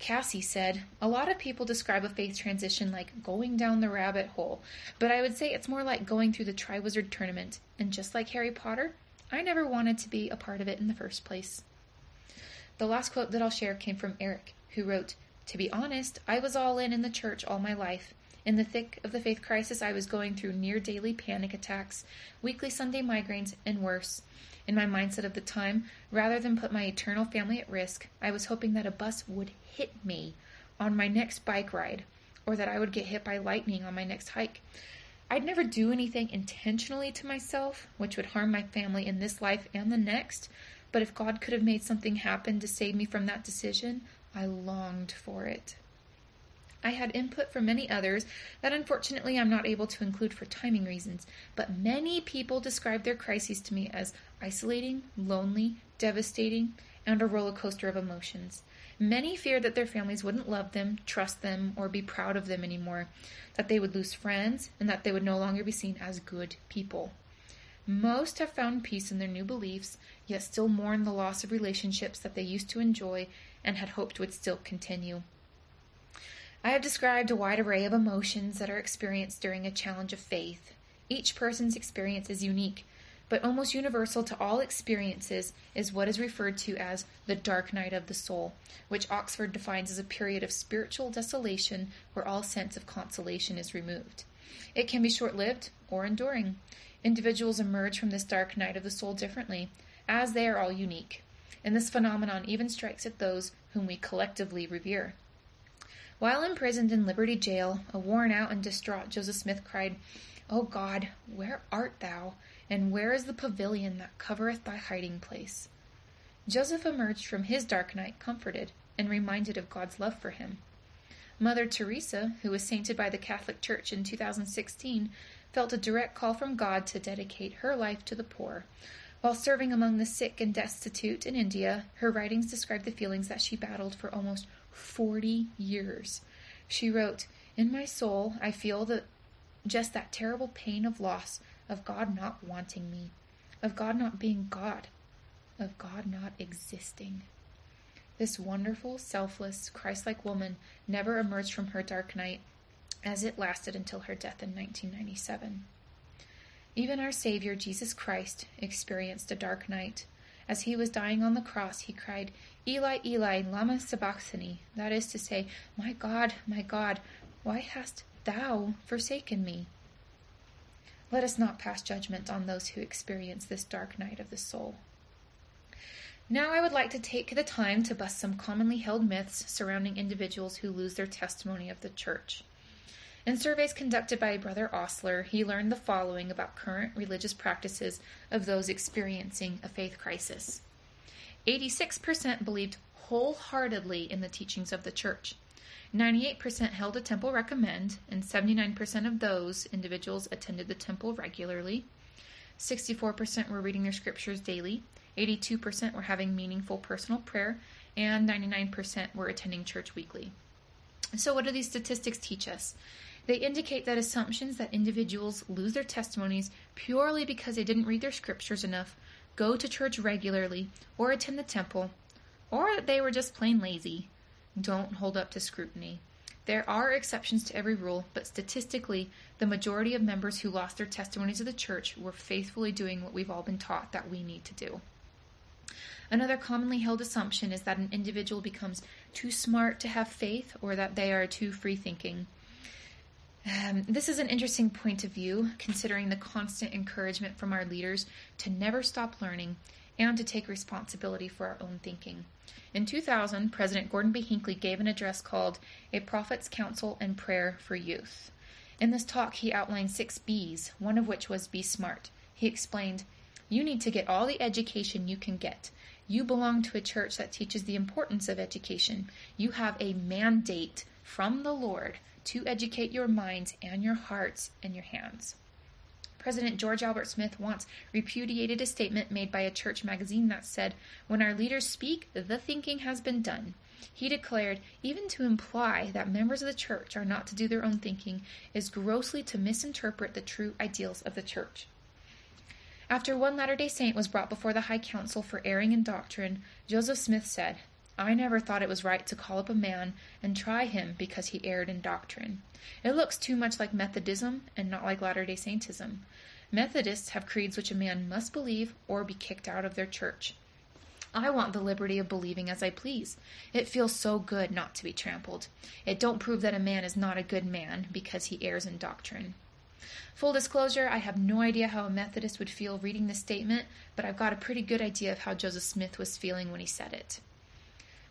Cassie said, A lot of people describe a faith transition like going down the rabbit hole, but I would say it's more like going through the Triwizard tournament, and just like Harry Potter, I never wanted to be a part of it in the first place. The last quote that I'll share came from Eric who wrote, To be honest, I was all in in the church all my life. In the thick of the faith crisis, I was going through near daily panic attacks, weekly Sunday migraines, and worse. In my mindset of the time, rather than put my eternal family at risk, I was hoping that a bus would hit me on my next bike ride, or that I would get hit by lightning on my next hike. I'd never do anything intentionally to myself which would harm my family in this life and the next, but if God could have made something happen to save me from that decision, I longed for it. I had input from many others that unfortunately I'm not able to include for timing reasons, but many people described their crises to me as isolating, lonely, devastating, and a roller coaster of emotions. Many feared that their families wouldn't love them, trust them, or be proud of them anymore, that they would lose friends, and that they would no longer be seen as good people. Most have found peace in their new beliefs, yet still mourn the loss of relationships that they used to enjoy and had hoped would still continue. I have described a wide array of emotions that are experienced during a challenge of faith. Each person's experience is unique, but almost universal to all experiences is what is referred to as the dark night of the soul, which Oxford defines as a period of spiritual desolation where all sense of consolation is removed. It can be short lived or enduring. Individuals emerge from this dark night of the soul differently, as they are all unique. And this phenomenon even strikes at those whom we collectively revere. While imprisoned in Liberty Jail, a worn out and distraught Joseph Smith cried, O God, where art thou? And where is the pavilion that covereth thy hiding place? Joseph emerged from his dark night comforted and reminded of God's love for him. Mother Teresa, who was sainted by the Catholic Church in 2016, felt a direct call from God to dedicate her life to the poor. While serving among the sick and destitute in India, her writings describe the feelings that she battled for almost 40 years. She wrote, In my soul, I feel that just that terrible pain of loss, of God not wanting me, of God not being God, of God not existing. This wonderful, selfless, Christ like woman never emerged from her dark night, as it lasted until her death in 1997. Even our Savior, Jesus Christ, experienced a dark night. As he was dying on the cross, he cried, Eli, Eli, lama sabachthani, that is to say, My God, my God, why hast thou forsaken me? Let us not pass judgment on those who experience this dark night of the soul. Now, I would like to take the time to bust some commonly held myths surrounding individuals who lose their testimony of the church. In surveys conducted by Brother Ostler, he learned the following about current religious practices of those experiencing a faith crisis. 86% believed wholeheartedly in the teachings of the church. 98% held a temple recommend, and 79% of those individuals attended the temple regularly. 64% were reading their scriptures daily. 82% were having meaningful personal prayer, and 99% were attending church weekly. So, what do these statistics teach us? They indicate that assumptions that individuals lose their testimonies purely because they didn't read their scriptures enough, go to church regularly, or attend the temple, or that they were just plain lazy, don't hold up to scrutiny. There are exceptions to every rule, but statistically, the majority of members who lost their testimonies of the church were faithfully doing what we've all been taught that we need to do. Another commonly held assumption is that an individual becomes too smart to have faith or that they are too free thinking. Um, this is an interesting point of view, considering the constant encouragement from our leaders to never stop learning and to take responsibility for our own thinking. In 2000, President Gordon B. Hinckley gave an address called A Prophet's Counsel and Prayer for Youth. In this talk, he outlined six B's, one of which was Be Smart. He explained, You need to get all the education you can get. You belong to a church that teaches the importance of education. You have a mandate from the Lord to educate your minds and your hearts and your hands. President George Albert Smith once repudiated a statement made by a church magazine that said, When our leaders speak, the thinking has been done. He declared, even to imply that members of the church are not to do their own thinking is grossly to misinterpret the true ideals of the church. After one Latter day Saint was brought before the High Council for erring in doctrine, Joseph Smith said, I never thought it was right to call up a man and try him because he erred in doctrine. It looks too much like Methodism and not like Latter day Saintism. Methodists have creeds which a man must believe or be kicked out of their church. I want the liberty of believing as I please. It feels so good not to be trampled. It don't prove that a man is not a good man because he errs in doctrine. Full disclosure, I have no idea how a Methodist would feel reading this statement, but I've got a pretty good idea of how Joseph Smith was feeling when he said it.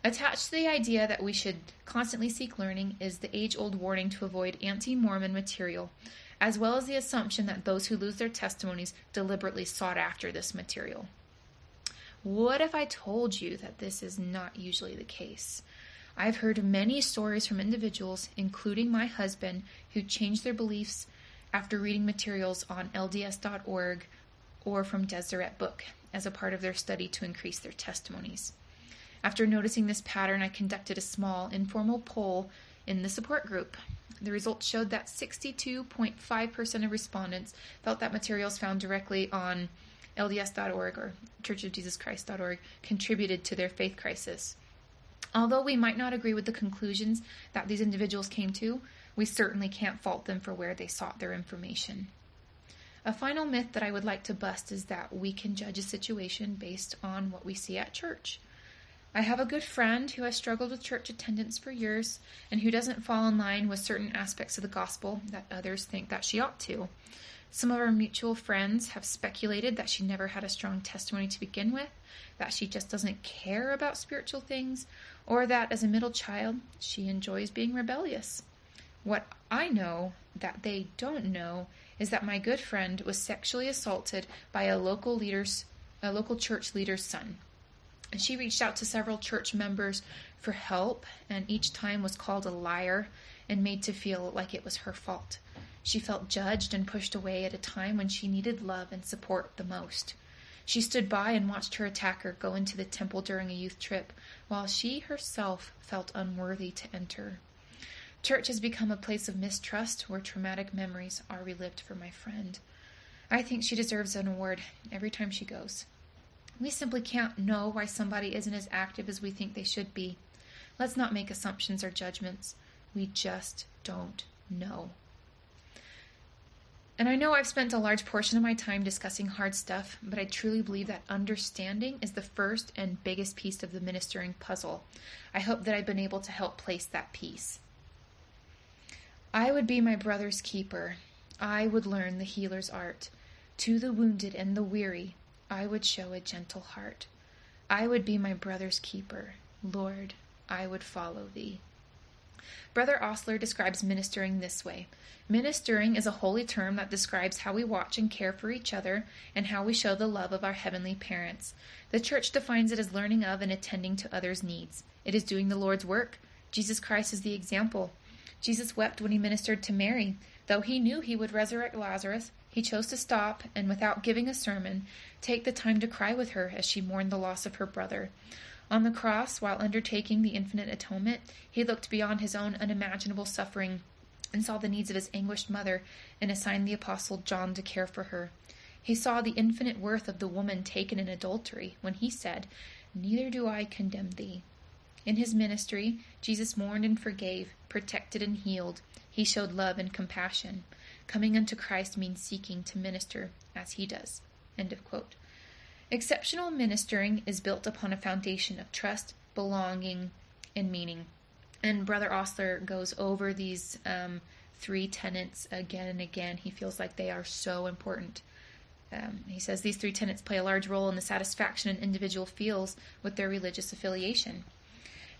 Attached to the idea that we should constantly seek learning is the age old warning to avoid anti Mormon material. as well as the assumption that those who lose their testimonies deliberately sought after this material. What if I told you that this is not usually the case? I've heard many stories from individuals, including my husband, who changed their beliefs after reading materials on LDS.org or from Deseret Book as a part of their study to increase their testimonies. After noticing this pattern, I conducted a small, informal poll in the support group. The results showed that 62.5% of respondents felt that materials found directly on LDS.org or churchofjesuschrist.org contributed to their faith crisis. Although we might not agree with the conclusions that these individuals came to, we certainly can't fault them for where they sought their information. A final myth that I would like to bust is that we can judge a situation based on what we see at church. I have a good friend who has struggled with church attendance for years and who doesn't fall in line with certain aspects of the gospel that others think that she ought to. Some of our mutual friends have speculated that she never had a strong testimony to begin with, that she just doesn't care about spiritual things, or that as a middle child she enjoys being rebellious. What I know that they don't know is that my good friend was sexually assaulted by a local leader's a local church leader's son. And she reached out to several church members for help and each time was called a liar and made to feel like it was her fault. She felt judged and pushed away at a time when she needed love and support the most. She stood by and watched her attacker go into the temple during a youth trip, while she herself felt unworthy to enter. Church has become a place of mistrust where traumatic memories are relived for my friend. I think she deserves an award every time she goes. We simply can't know why somebody isn't as active as we think they should be. Let's not make assumptions or judgments. We just don't know. And I know I've spent a large portion of my time discussing hard stuff, but I truly believe that understanding is the first and biggest piece of the ministering puzzle. I hope that I've been able to help place that piece. I would be my brother's keeper. I would learn the healer's art. To the wounded and the weary, I would show a gentle heart. I would be my brother's keeper. Lord, I would follow thee. Brother Ostler describes ministering this way Ministering is a holy term that describes how we watch and care for each other and how we show the love of our heavenly parents. The church defines it as learning of and attending to others' needs. It is doing the Lord's work. Jesus Christ is the example. Jesus wept when he ministered to Mary. Though he knew he would resurrect Lazarus, he chose to stop and, without giving a sermon, take the time to cry with her as she mourned the loss of her brother. On the cross, while undertaking the infinite atonement, he looked beyond his own unimaginable suffering and saw the needs of his anguished mother and assigned the apostle John to care for her. He saw the infinite worth of the woman taken in adultery when he said, Neither do I condemn thee. In his ministry, Jesus mourned and forgave, protected and healed. He showed love and compassion. Coming unto Christ means seeking to minister as he does. Exceptional ministering is built upon a foundation of trust, belonging, and meaning. And Brother Ostler goes over these um, three tenets again and again. He feels like they are so important. Um, he says these three tenets play a large role in the satisfaction an individual feels with their religious affiliation.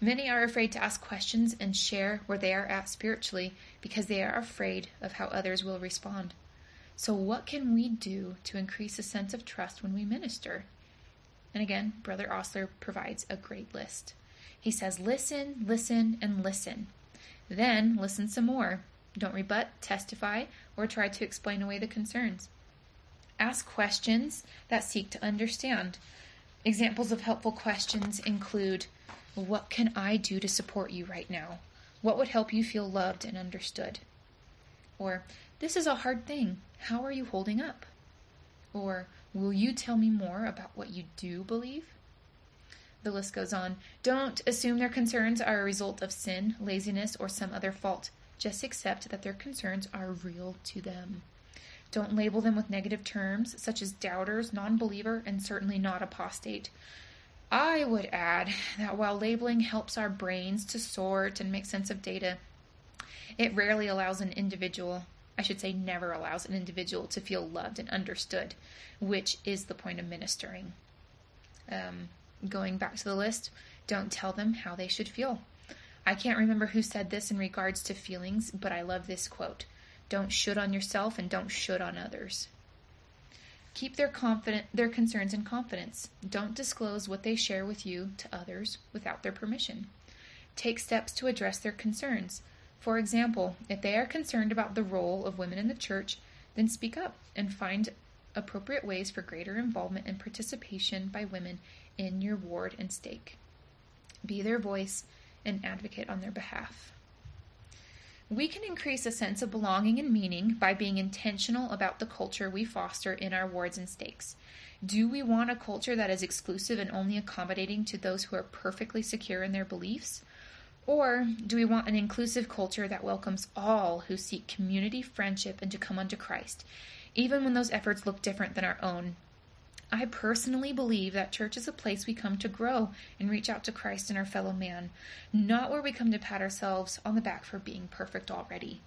Many are afraid to ask questions and share where they are at spiritually because they are afraid of how others will respond. So, what can we do to increase a sense of trust when we minister? And again, Brother Ostler provides a great list. He says, Listen, listen, and listen. Then listen some more. Don't rebut, testify, or try to explain away the concerns. Ask questions that seek to understand. Examples of helpful questions include What can I do to support you right now? What would help you feel loved and understood? Or, This is a hard thing. How are you holding up? Or, Will you tell me more about what you do believe? The list goes on. Don't assume their concerns are a result of sin, laziness, or some other fault. Just accept that their concerns are real to them. Don't label them with negative terms such as doubters, non believer, and certainly not apostate. I would add that while labeling helps our brains to sort and make sense of data, it rarely allows an individual, I should say, never allows an individual to feel loved and understood, which is the point of ministering. Um, going back to the list, don't tell them how they should feel. I can't remember who said this in regards to feelings, but I love this quote. Don't should on yourself and don't should on others. Keep their confident their concerns in confidence. Don't disclose what they share with you to others without their permission. Take steps to address their concerns. For example, if they are concerned about the role of women in the church, then speak up and find appropriate ways for greater involvement and participation by women in your ward and stake. Be their voice and advocate on their behalf. We can increase a sense of belonging and meaning by being intentional about the culture we foster in our wards and stakes. Do we want a culture that is exclusive and only accommodating to those who are perfectly secure in their beliefs? Or do we want an inclusive culture that welcomes all who seek community, friendship, and to come unto Christ, even when those efforts look different than our own? I personally believe that church is a place we come to grow and reach out to Christ and our fellow man, not where we come to pat ourselves on the back for being perfect already.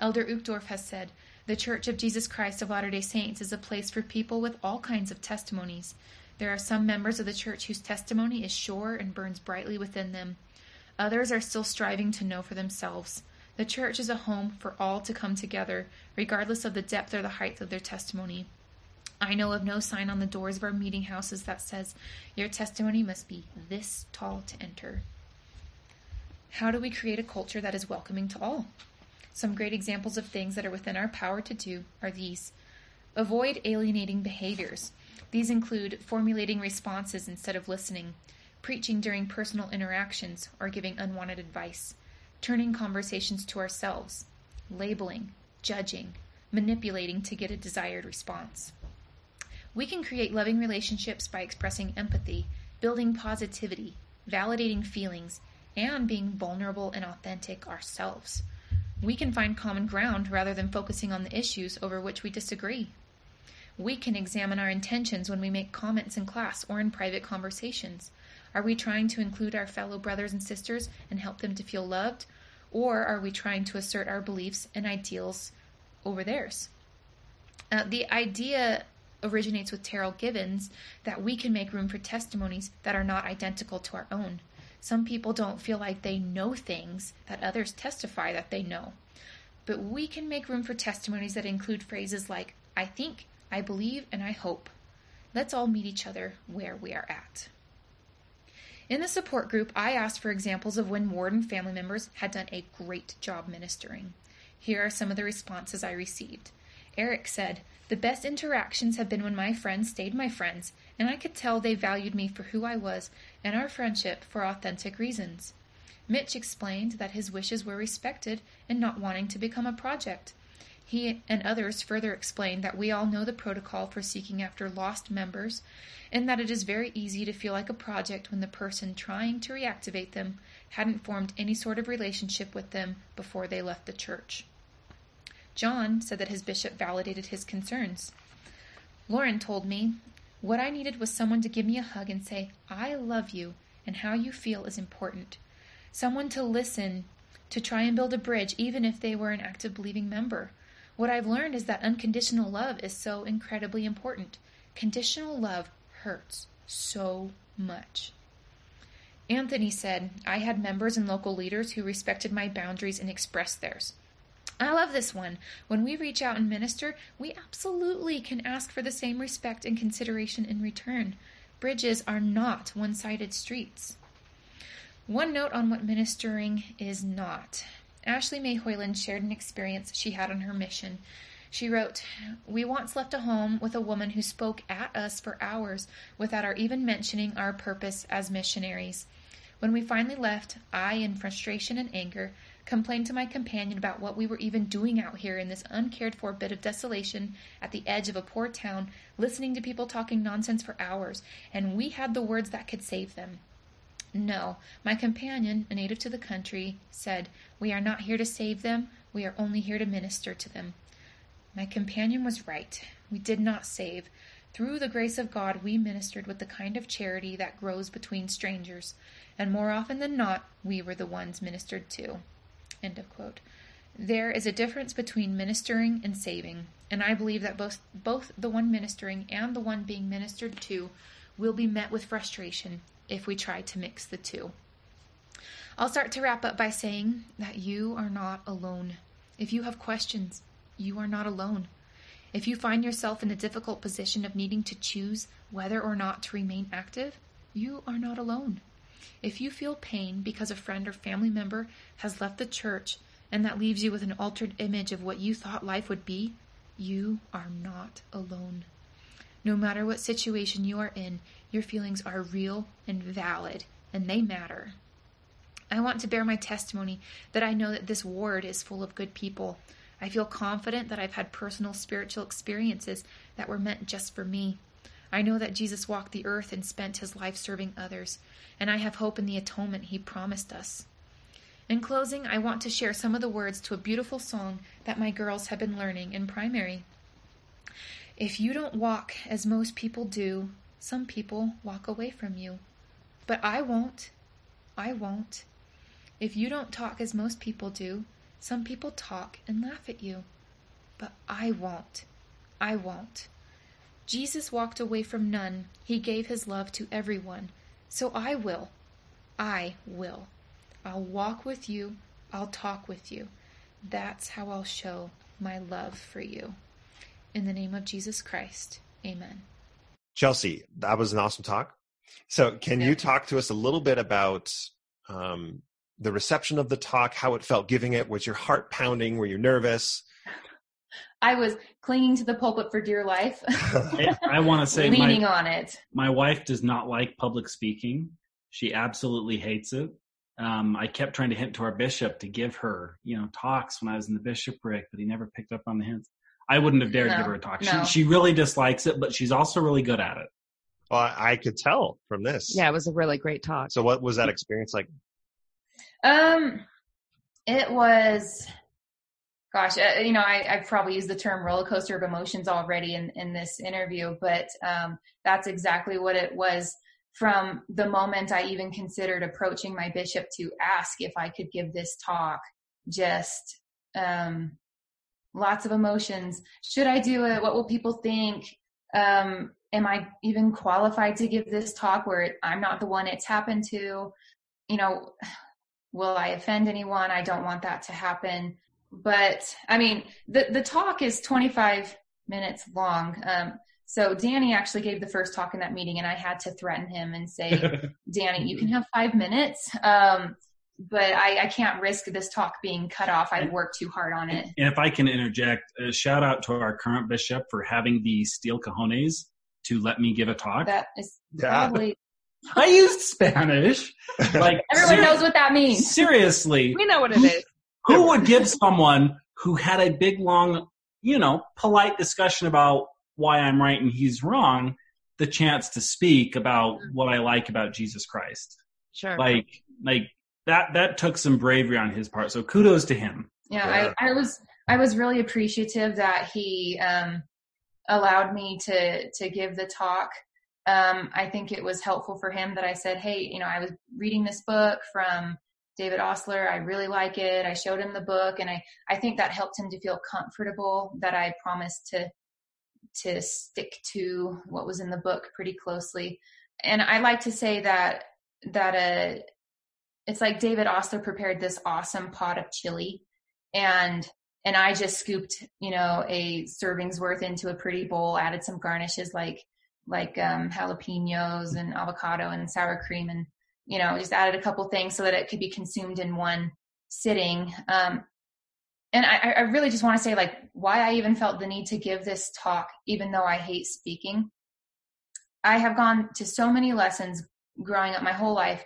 Elder Uchtdorf has said, The Church of Jesus Christ of Latter day Saints is a place for people with all kinds of testimonies. There are some members of the church whose testimony is sure and burns brightly within them. Others are still striving to know for themselves. The church is a home for all to come together, regardless of the depth or the height of their testimony. I know of no sign on the doors of our meeting houses that says your testimony must be this tall to enter. How do we create a culture that is welcoming to all? Some great examples of things that are within our power to do are these avoid alienating behaviors. These include formulating responses instead of listening, preaching during personal interactions or giving unwanted advice, turning conversations to ourselves, labeling, judging, manipulating to get a desired response. We can create loving relationships by expressing empathy, building positivity, validating feelings, and being vulnerable and authentic ourselves. We can find common ground rather than focusing on the issues over which we disagree. We can examine our intentions when we make comments in class or in private conversations. Are we trying to include our fellow brothers and sisters and help them to feel loved? Or are we trying to assert our beliefs and ideals over theirs? Uh, the idea originates with Terryl Givens that we can make room for testimonies that are not identical to our own. Some people don't feel like they know things that others testify that they know. But we can make room for testimonies that include phrases like, I think, I believe, and I hope. Let's all meet each other where we are at. In the support group, I asked for examples of when ward and family members had done a great job ministering. Here are some of the responses I received. Eric said, The best interactions have been when my friends stayed my friends, and I could tell they valued me for who I was and our friendship for authentic reasons. Mitch explained that his wishes were respected and not wanting to become a project. He and others further explained that we all know the protocol for seeking after lost members, and that it is very easy to feel like a project when the person trying to reactivate them hadn't formed any sort of relationship with them before they left the church. John said that his bishop validated his concerns. Lauren told me, What I needed was someone to give me a hug and say, I love you, and how you feel is important. Someone to listen, to try and build a bridge, even if they were an active believing member. What I've learned is that unconditional love is so incredibly important. Conditional love hurts so much. Anthony said, I had members and local leaders who respected my boundaries and expressed theirs. I love this one. When we reach out and minister, we absolutely can ask for the same respect and consideration in return. Bridges are not one sided streets. One note on what ministering is not. Ashley Mae Hoiland shared an experience she had on her mission. She wrote, We once left a home with a woman who spoke at us for hours without our even mentioning our purpose as missionaries. When we finally left, I, in frustration and anger, complained to my companion about what we were even doing out here in this uncared for bit of desolation at the edge of a poor town, listening to people talking nonsense for hours, and we had the words that could save them. No, my companion, a native to the country, said, We are not here to save them, we are only here to minister to them. My companion was right. We did not save. Through the grace of God, we ministered with the kind of charity that grows between strangers, and more often than not, we were the ones ministered to. End of quote. There is a difference between ministering and saving, and I believe that both both the one ministering and the one being ministered to will be met with frustration if we try to mix the two. I'll start to wrap up by saying that you are not alone. If you have questions, you are not alone. If you find yourself in a difficult position of needing to choose whether or not to remain active, you are not alone. If you feel pain because a friend or family member has left the church and that leaves you with an altered image of what you thought life would be, you are not alone. No matter what situation you are in, your feelings are real and valid, and they matter. I want to bear my testimony that I know that this ward is full of good people. I feel confident that I've had personal spiritual experiences that were meant just for me. I know that Jesus walked the earth and spent his life serving others, and I have hope in the atonement he promised us. In closing, I want to share some of the words to a beautiful song that my girls have been learning in primary. If you don't walk as most people do, some people walk away from you. But I won't. I won't. If you don't talk as most people do, some people talk and laugh at you. But I won't. I won't. Jesus walked away from none. He gave his love to everyone. So I will. I will. I'll walk with you. I'll talk with you. That's how I'll show my love for you. In the name of Jesus Christ, amen. Chelsea, that was an awesome talk. So, can you talk to us a little bit about um, the reception of the talk, how it felt giving it? Was your heart pounding? Were you nervous? I was clinging to the pulpit for dear life. I, I want to say leaning my, on it. my wife does not like public speaking. She absolutely hates it. Um, I kept trying to hint to our bishop to give her, you know, talks when I was in the bishopric, but he never picked up on the hints. I wouldn't have dared No, give her a talk. no. She, she really dislikes it, but she's also really good at it. Well, I, I could tell from this. Yeah, it was a really great talk. So, what was that experience like? Um, it was, gosh, uh, you know, I, I've probably used the term roller coaster of emotions already in, in this interview, but um, that's exactly what it was from the moment I even considered approaching my bishop to ask if I could give this talk. Just um, lots of emotions. Should I do it? What will people think? Um, am I even qualified to give this talk where I'm not the one it's happened to? You know, will I offend anyone? I don't want that to happen. But I mean, the the talk is 25 minutes long. Um, so Danny actually gave the first talk in that meeting, and I had to threaten him and say, "Danny, you can have five minutes." Um, but I, I can't risk this talk being cut off. I've worked too hard on it. And if I can interject, a shout out to our current bishop for having the steel cojones to let me give a talk. That is Yeah. I used Spanish. Like everyone ser- knows what that means. Seriously, We know what it is. Who would give someone who had a big, long, you know, polite discussion about why I'm right and he's wrong the chance to speak about what I like about Jesus Christ? Sure. Like, like that, that took some bravery on his part. So kudos to him. Yeah, Yeah. I, I was I was really appreciative that he um, allowed me to to give the talk. Um, I think it was helpful for him that I said, "Hey, you know, I was reading this book from David Ostler. I really like it." I showed him the book, and I I think that helped him to feel comfortable that I promised to to stick to what was in the book pretty closely. And I like to say that that uh it's like David Ostler prepared this awesome pot of chili and and I just scooped, you know, a serving's worth into a pretty bowl, added some garnishes like like um jalapenos and avocado and sour cream and you know, just added a couple things so that it could be consumed in one sitting. Um and I, I really just want to say like why I even felt the need to give this talk, even though I hate speaking. I have gone to so many lessons growing up my whole life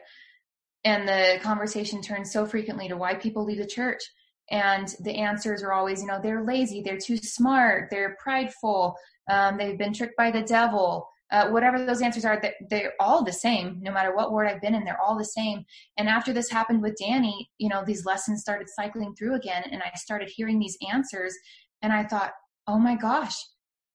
and the conversation turns so frequently to why people leave the church and the answers are always you know they're lazy they're too smart they're prideful um, they've been tricked by the devil uh, whatever those answers are they're, they're all the same no matter what ward i've been in they're all the same. And after this happened with danny you know these lessons started cycling through again and i started hearing these answers and i thought oh my gosh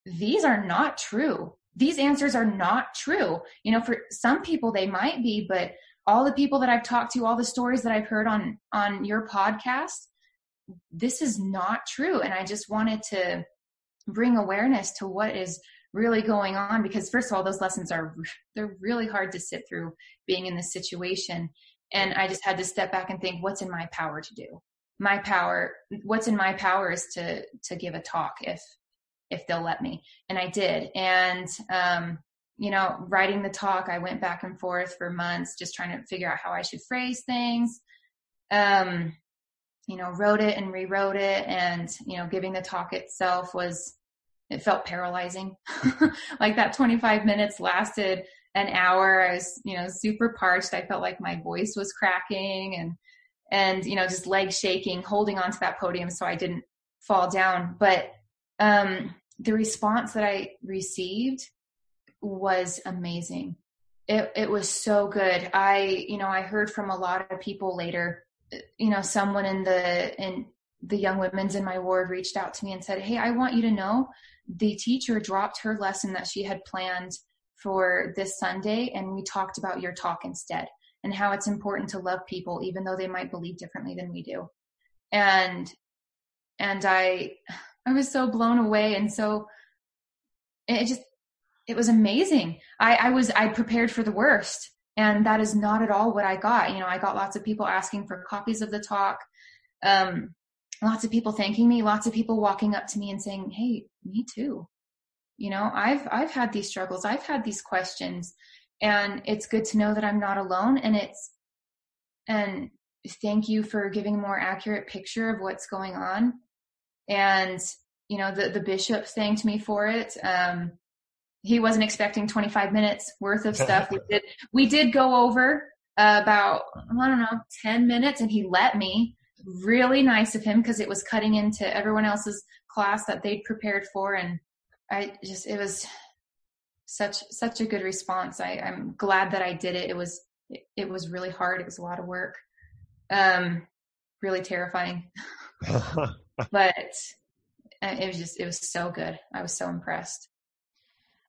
these are not true. These answers are not true. You know for some people they might be but all the people that I've talked to, all the stories that I've heard on on your podcast, this is not true. And I just wanted to bring awareness to what is really going on because first of all, those lessons are they're really hard to sit through being in this situation. And I just had to step back and think, what's in my power to do? my power, what's in my power is to to give a talk if if they'll let me, and I did. And um, you know, writing the talk, I went back and forth for months, just trying to figure out how I should phrase things. Um, you know, wrote it and rewrote it, and you know, giving the talk itself was it felt paralyzing. like that 25 minutes lasted an hour. I was, you know, super parched. I felt like my voice was cracking and, and, you know, just legs shaking, holding onto that podium so I didn't fall down. But, um, the response that I received was amazing. It, it was so good. I, you know, I heard from a lot of people later, you know, someone in the, in the young women's in my ward reached out to me and said, Hey, I want you to know the teacher dropped her lesson that she had planned for this Sunday and we talked about your talk instead and how it's important to love people even though they might believe differently than we do. And and I I was so blown away and so it just it was amazing. I, I was I prepared for the worst and that is not at all what I got. You know, I got lots of people asking for copies of the talk. Um, lots of people thanking me, lots of people walking up to me and saying, "Hey, me too." You know, I've I've had these struggles, I've had these questions, and it's good to know that I'm not alone. And it's and thank you for giving a more accurate picture of what's going on. And you know, the the bishop thanked me for it. Um, he wasn't expecting 25 minutes worth of stuff. we did we did go over uh, about I don't know 10 minutes, and he let me really nice of him because it was cutting into everyone else's class that they'd prepared for and i just it was such such a good response. I i'm glad that i did it. It was it, it was really hard. It was a lot of work. Um really terrifying. But uh, it was just it was so good. I was so impressed.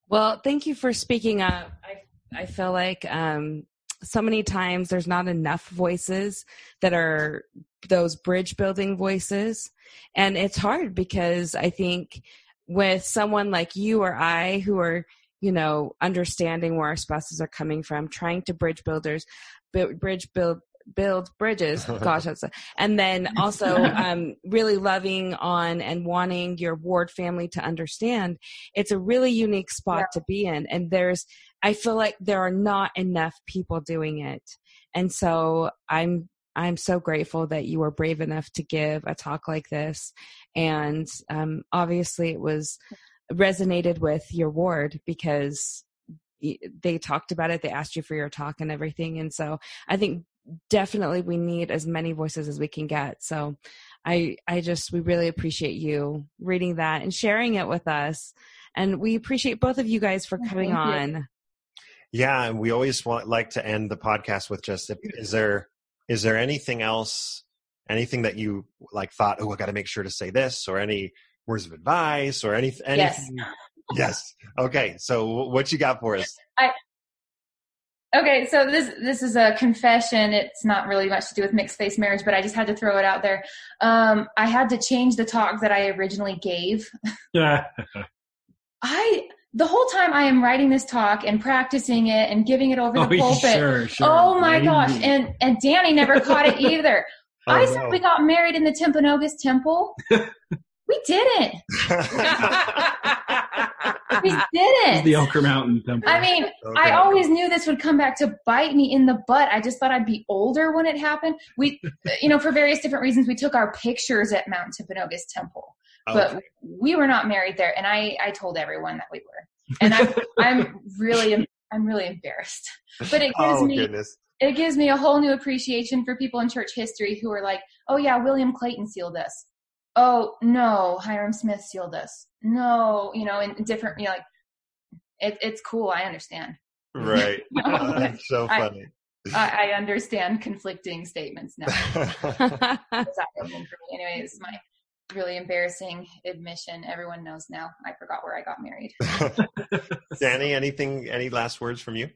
Well thank you for speaking up. I i feel like um so many times there's not enough voices that are those bridge building voices. And it's hard because I think with someone like you or I who are, you know, understanding where our spouses are coming from, trying to bridge builders, bridge build build bridges gosh that's a, and then also um, really loving on and wanting your ward family to understand it's a really unique spot yeah. to be in and there's i feel like there are not enough people doing it and so i'm I'm so grateful that you were brave enough to give a talk like this. And um, obviously, it was resonated with your ward because they talked about it. They asked you for your talk and everything. And so I think definitely we need as many voices as we can get. So I, I just, we really appreciate you reading that and sharing it with us. And we appreciate both of you guys for coming on. Yeah, and we always want like to end the podcast with just is there is there anything else anything that you like thought oh i got to make sure to say this or any words of advice or any, anything? Yes. yes okay so what you got for us? I, okay so this this is a confession. It's not really much to do with mixed faith marriage but i just had to throw it out there. Um, i had to change the talk that i originally gave. Yeah. i the whole time I am writing this talk and practicing it and giving it over the oh, pulpit. Sure, sure. Oh my Maybe. gosh. And and Danny never caught it either. oh, I said no. we got married in the Timpanogos temple. we didn't. we didn't. The Oquirrh Mountain temple. I mean, okay. I always knew this would come back to bite me in the butt. I just thought I'd be older when it happened. We, you know, for various different reasons, we took our pictures at Mount Timpanogos temple but we were not married there and i i told everyone that we were. And i'm i'm really i'm really embarrassed. But it gives oh, me goodness. it gives me a whole new appreciation for people in church history who are like oh yeah william clayton sealed this. Oh no hyrum smith sealed this. No you know in different you know like it, it's cool i understand. Right. That's so funny. I, I, understand conflicting statements now. anyway, it's my really embarrassing admission. Everyone knows now. I forgot where I got married. Danny, anything? Any last words from you?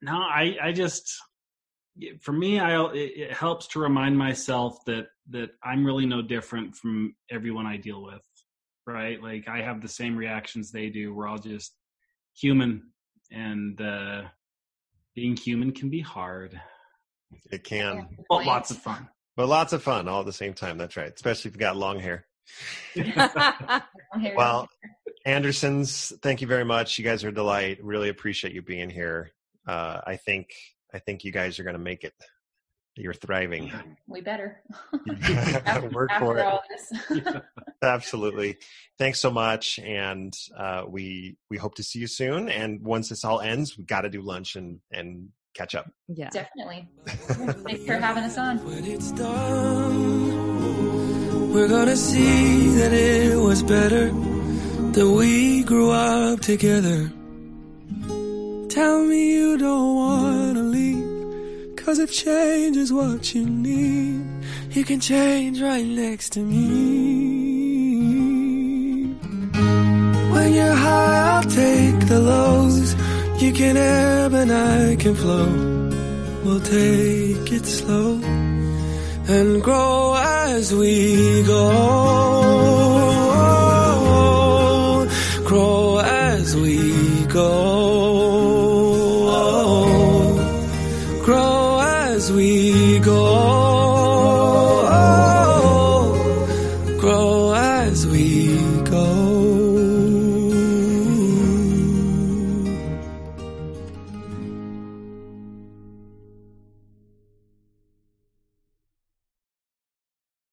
No, I, I just, for me, I it, it helps to remind myself that that I'm really no different from everyone I deal with. Right? Like I have the same reactions they do. We're all just human, and uh, being human can be hard. It can, but lots of fun. But lots of fun all at the same time. That's right, especially if you got long hair. Well. Andersons, thank you very much. You guys are a delight. Really appreciate you being here. Uh, I think I think you guys are going to make it. You're thriving. we better. Work After for it. Absolutely. Thanks so much, and uh, we we hope to see you soon. And once this all ends, we've got to do lunch and and catch up. yeah. Definitely. Thanks for having us on. When it's done, we're gonna see that it was better that we grew up together. Tell me you don't wanna leave, cause if change is what you need, you can change right next to me. When you're high, I'll take the lows. You can ebb and I can flow. We'll take it slow and grow as we go. Grow as we go.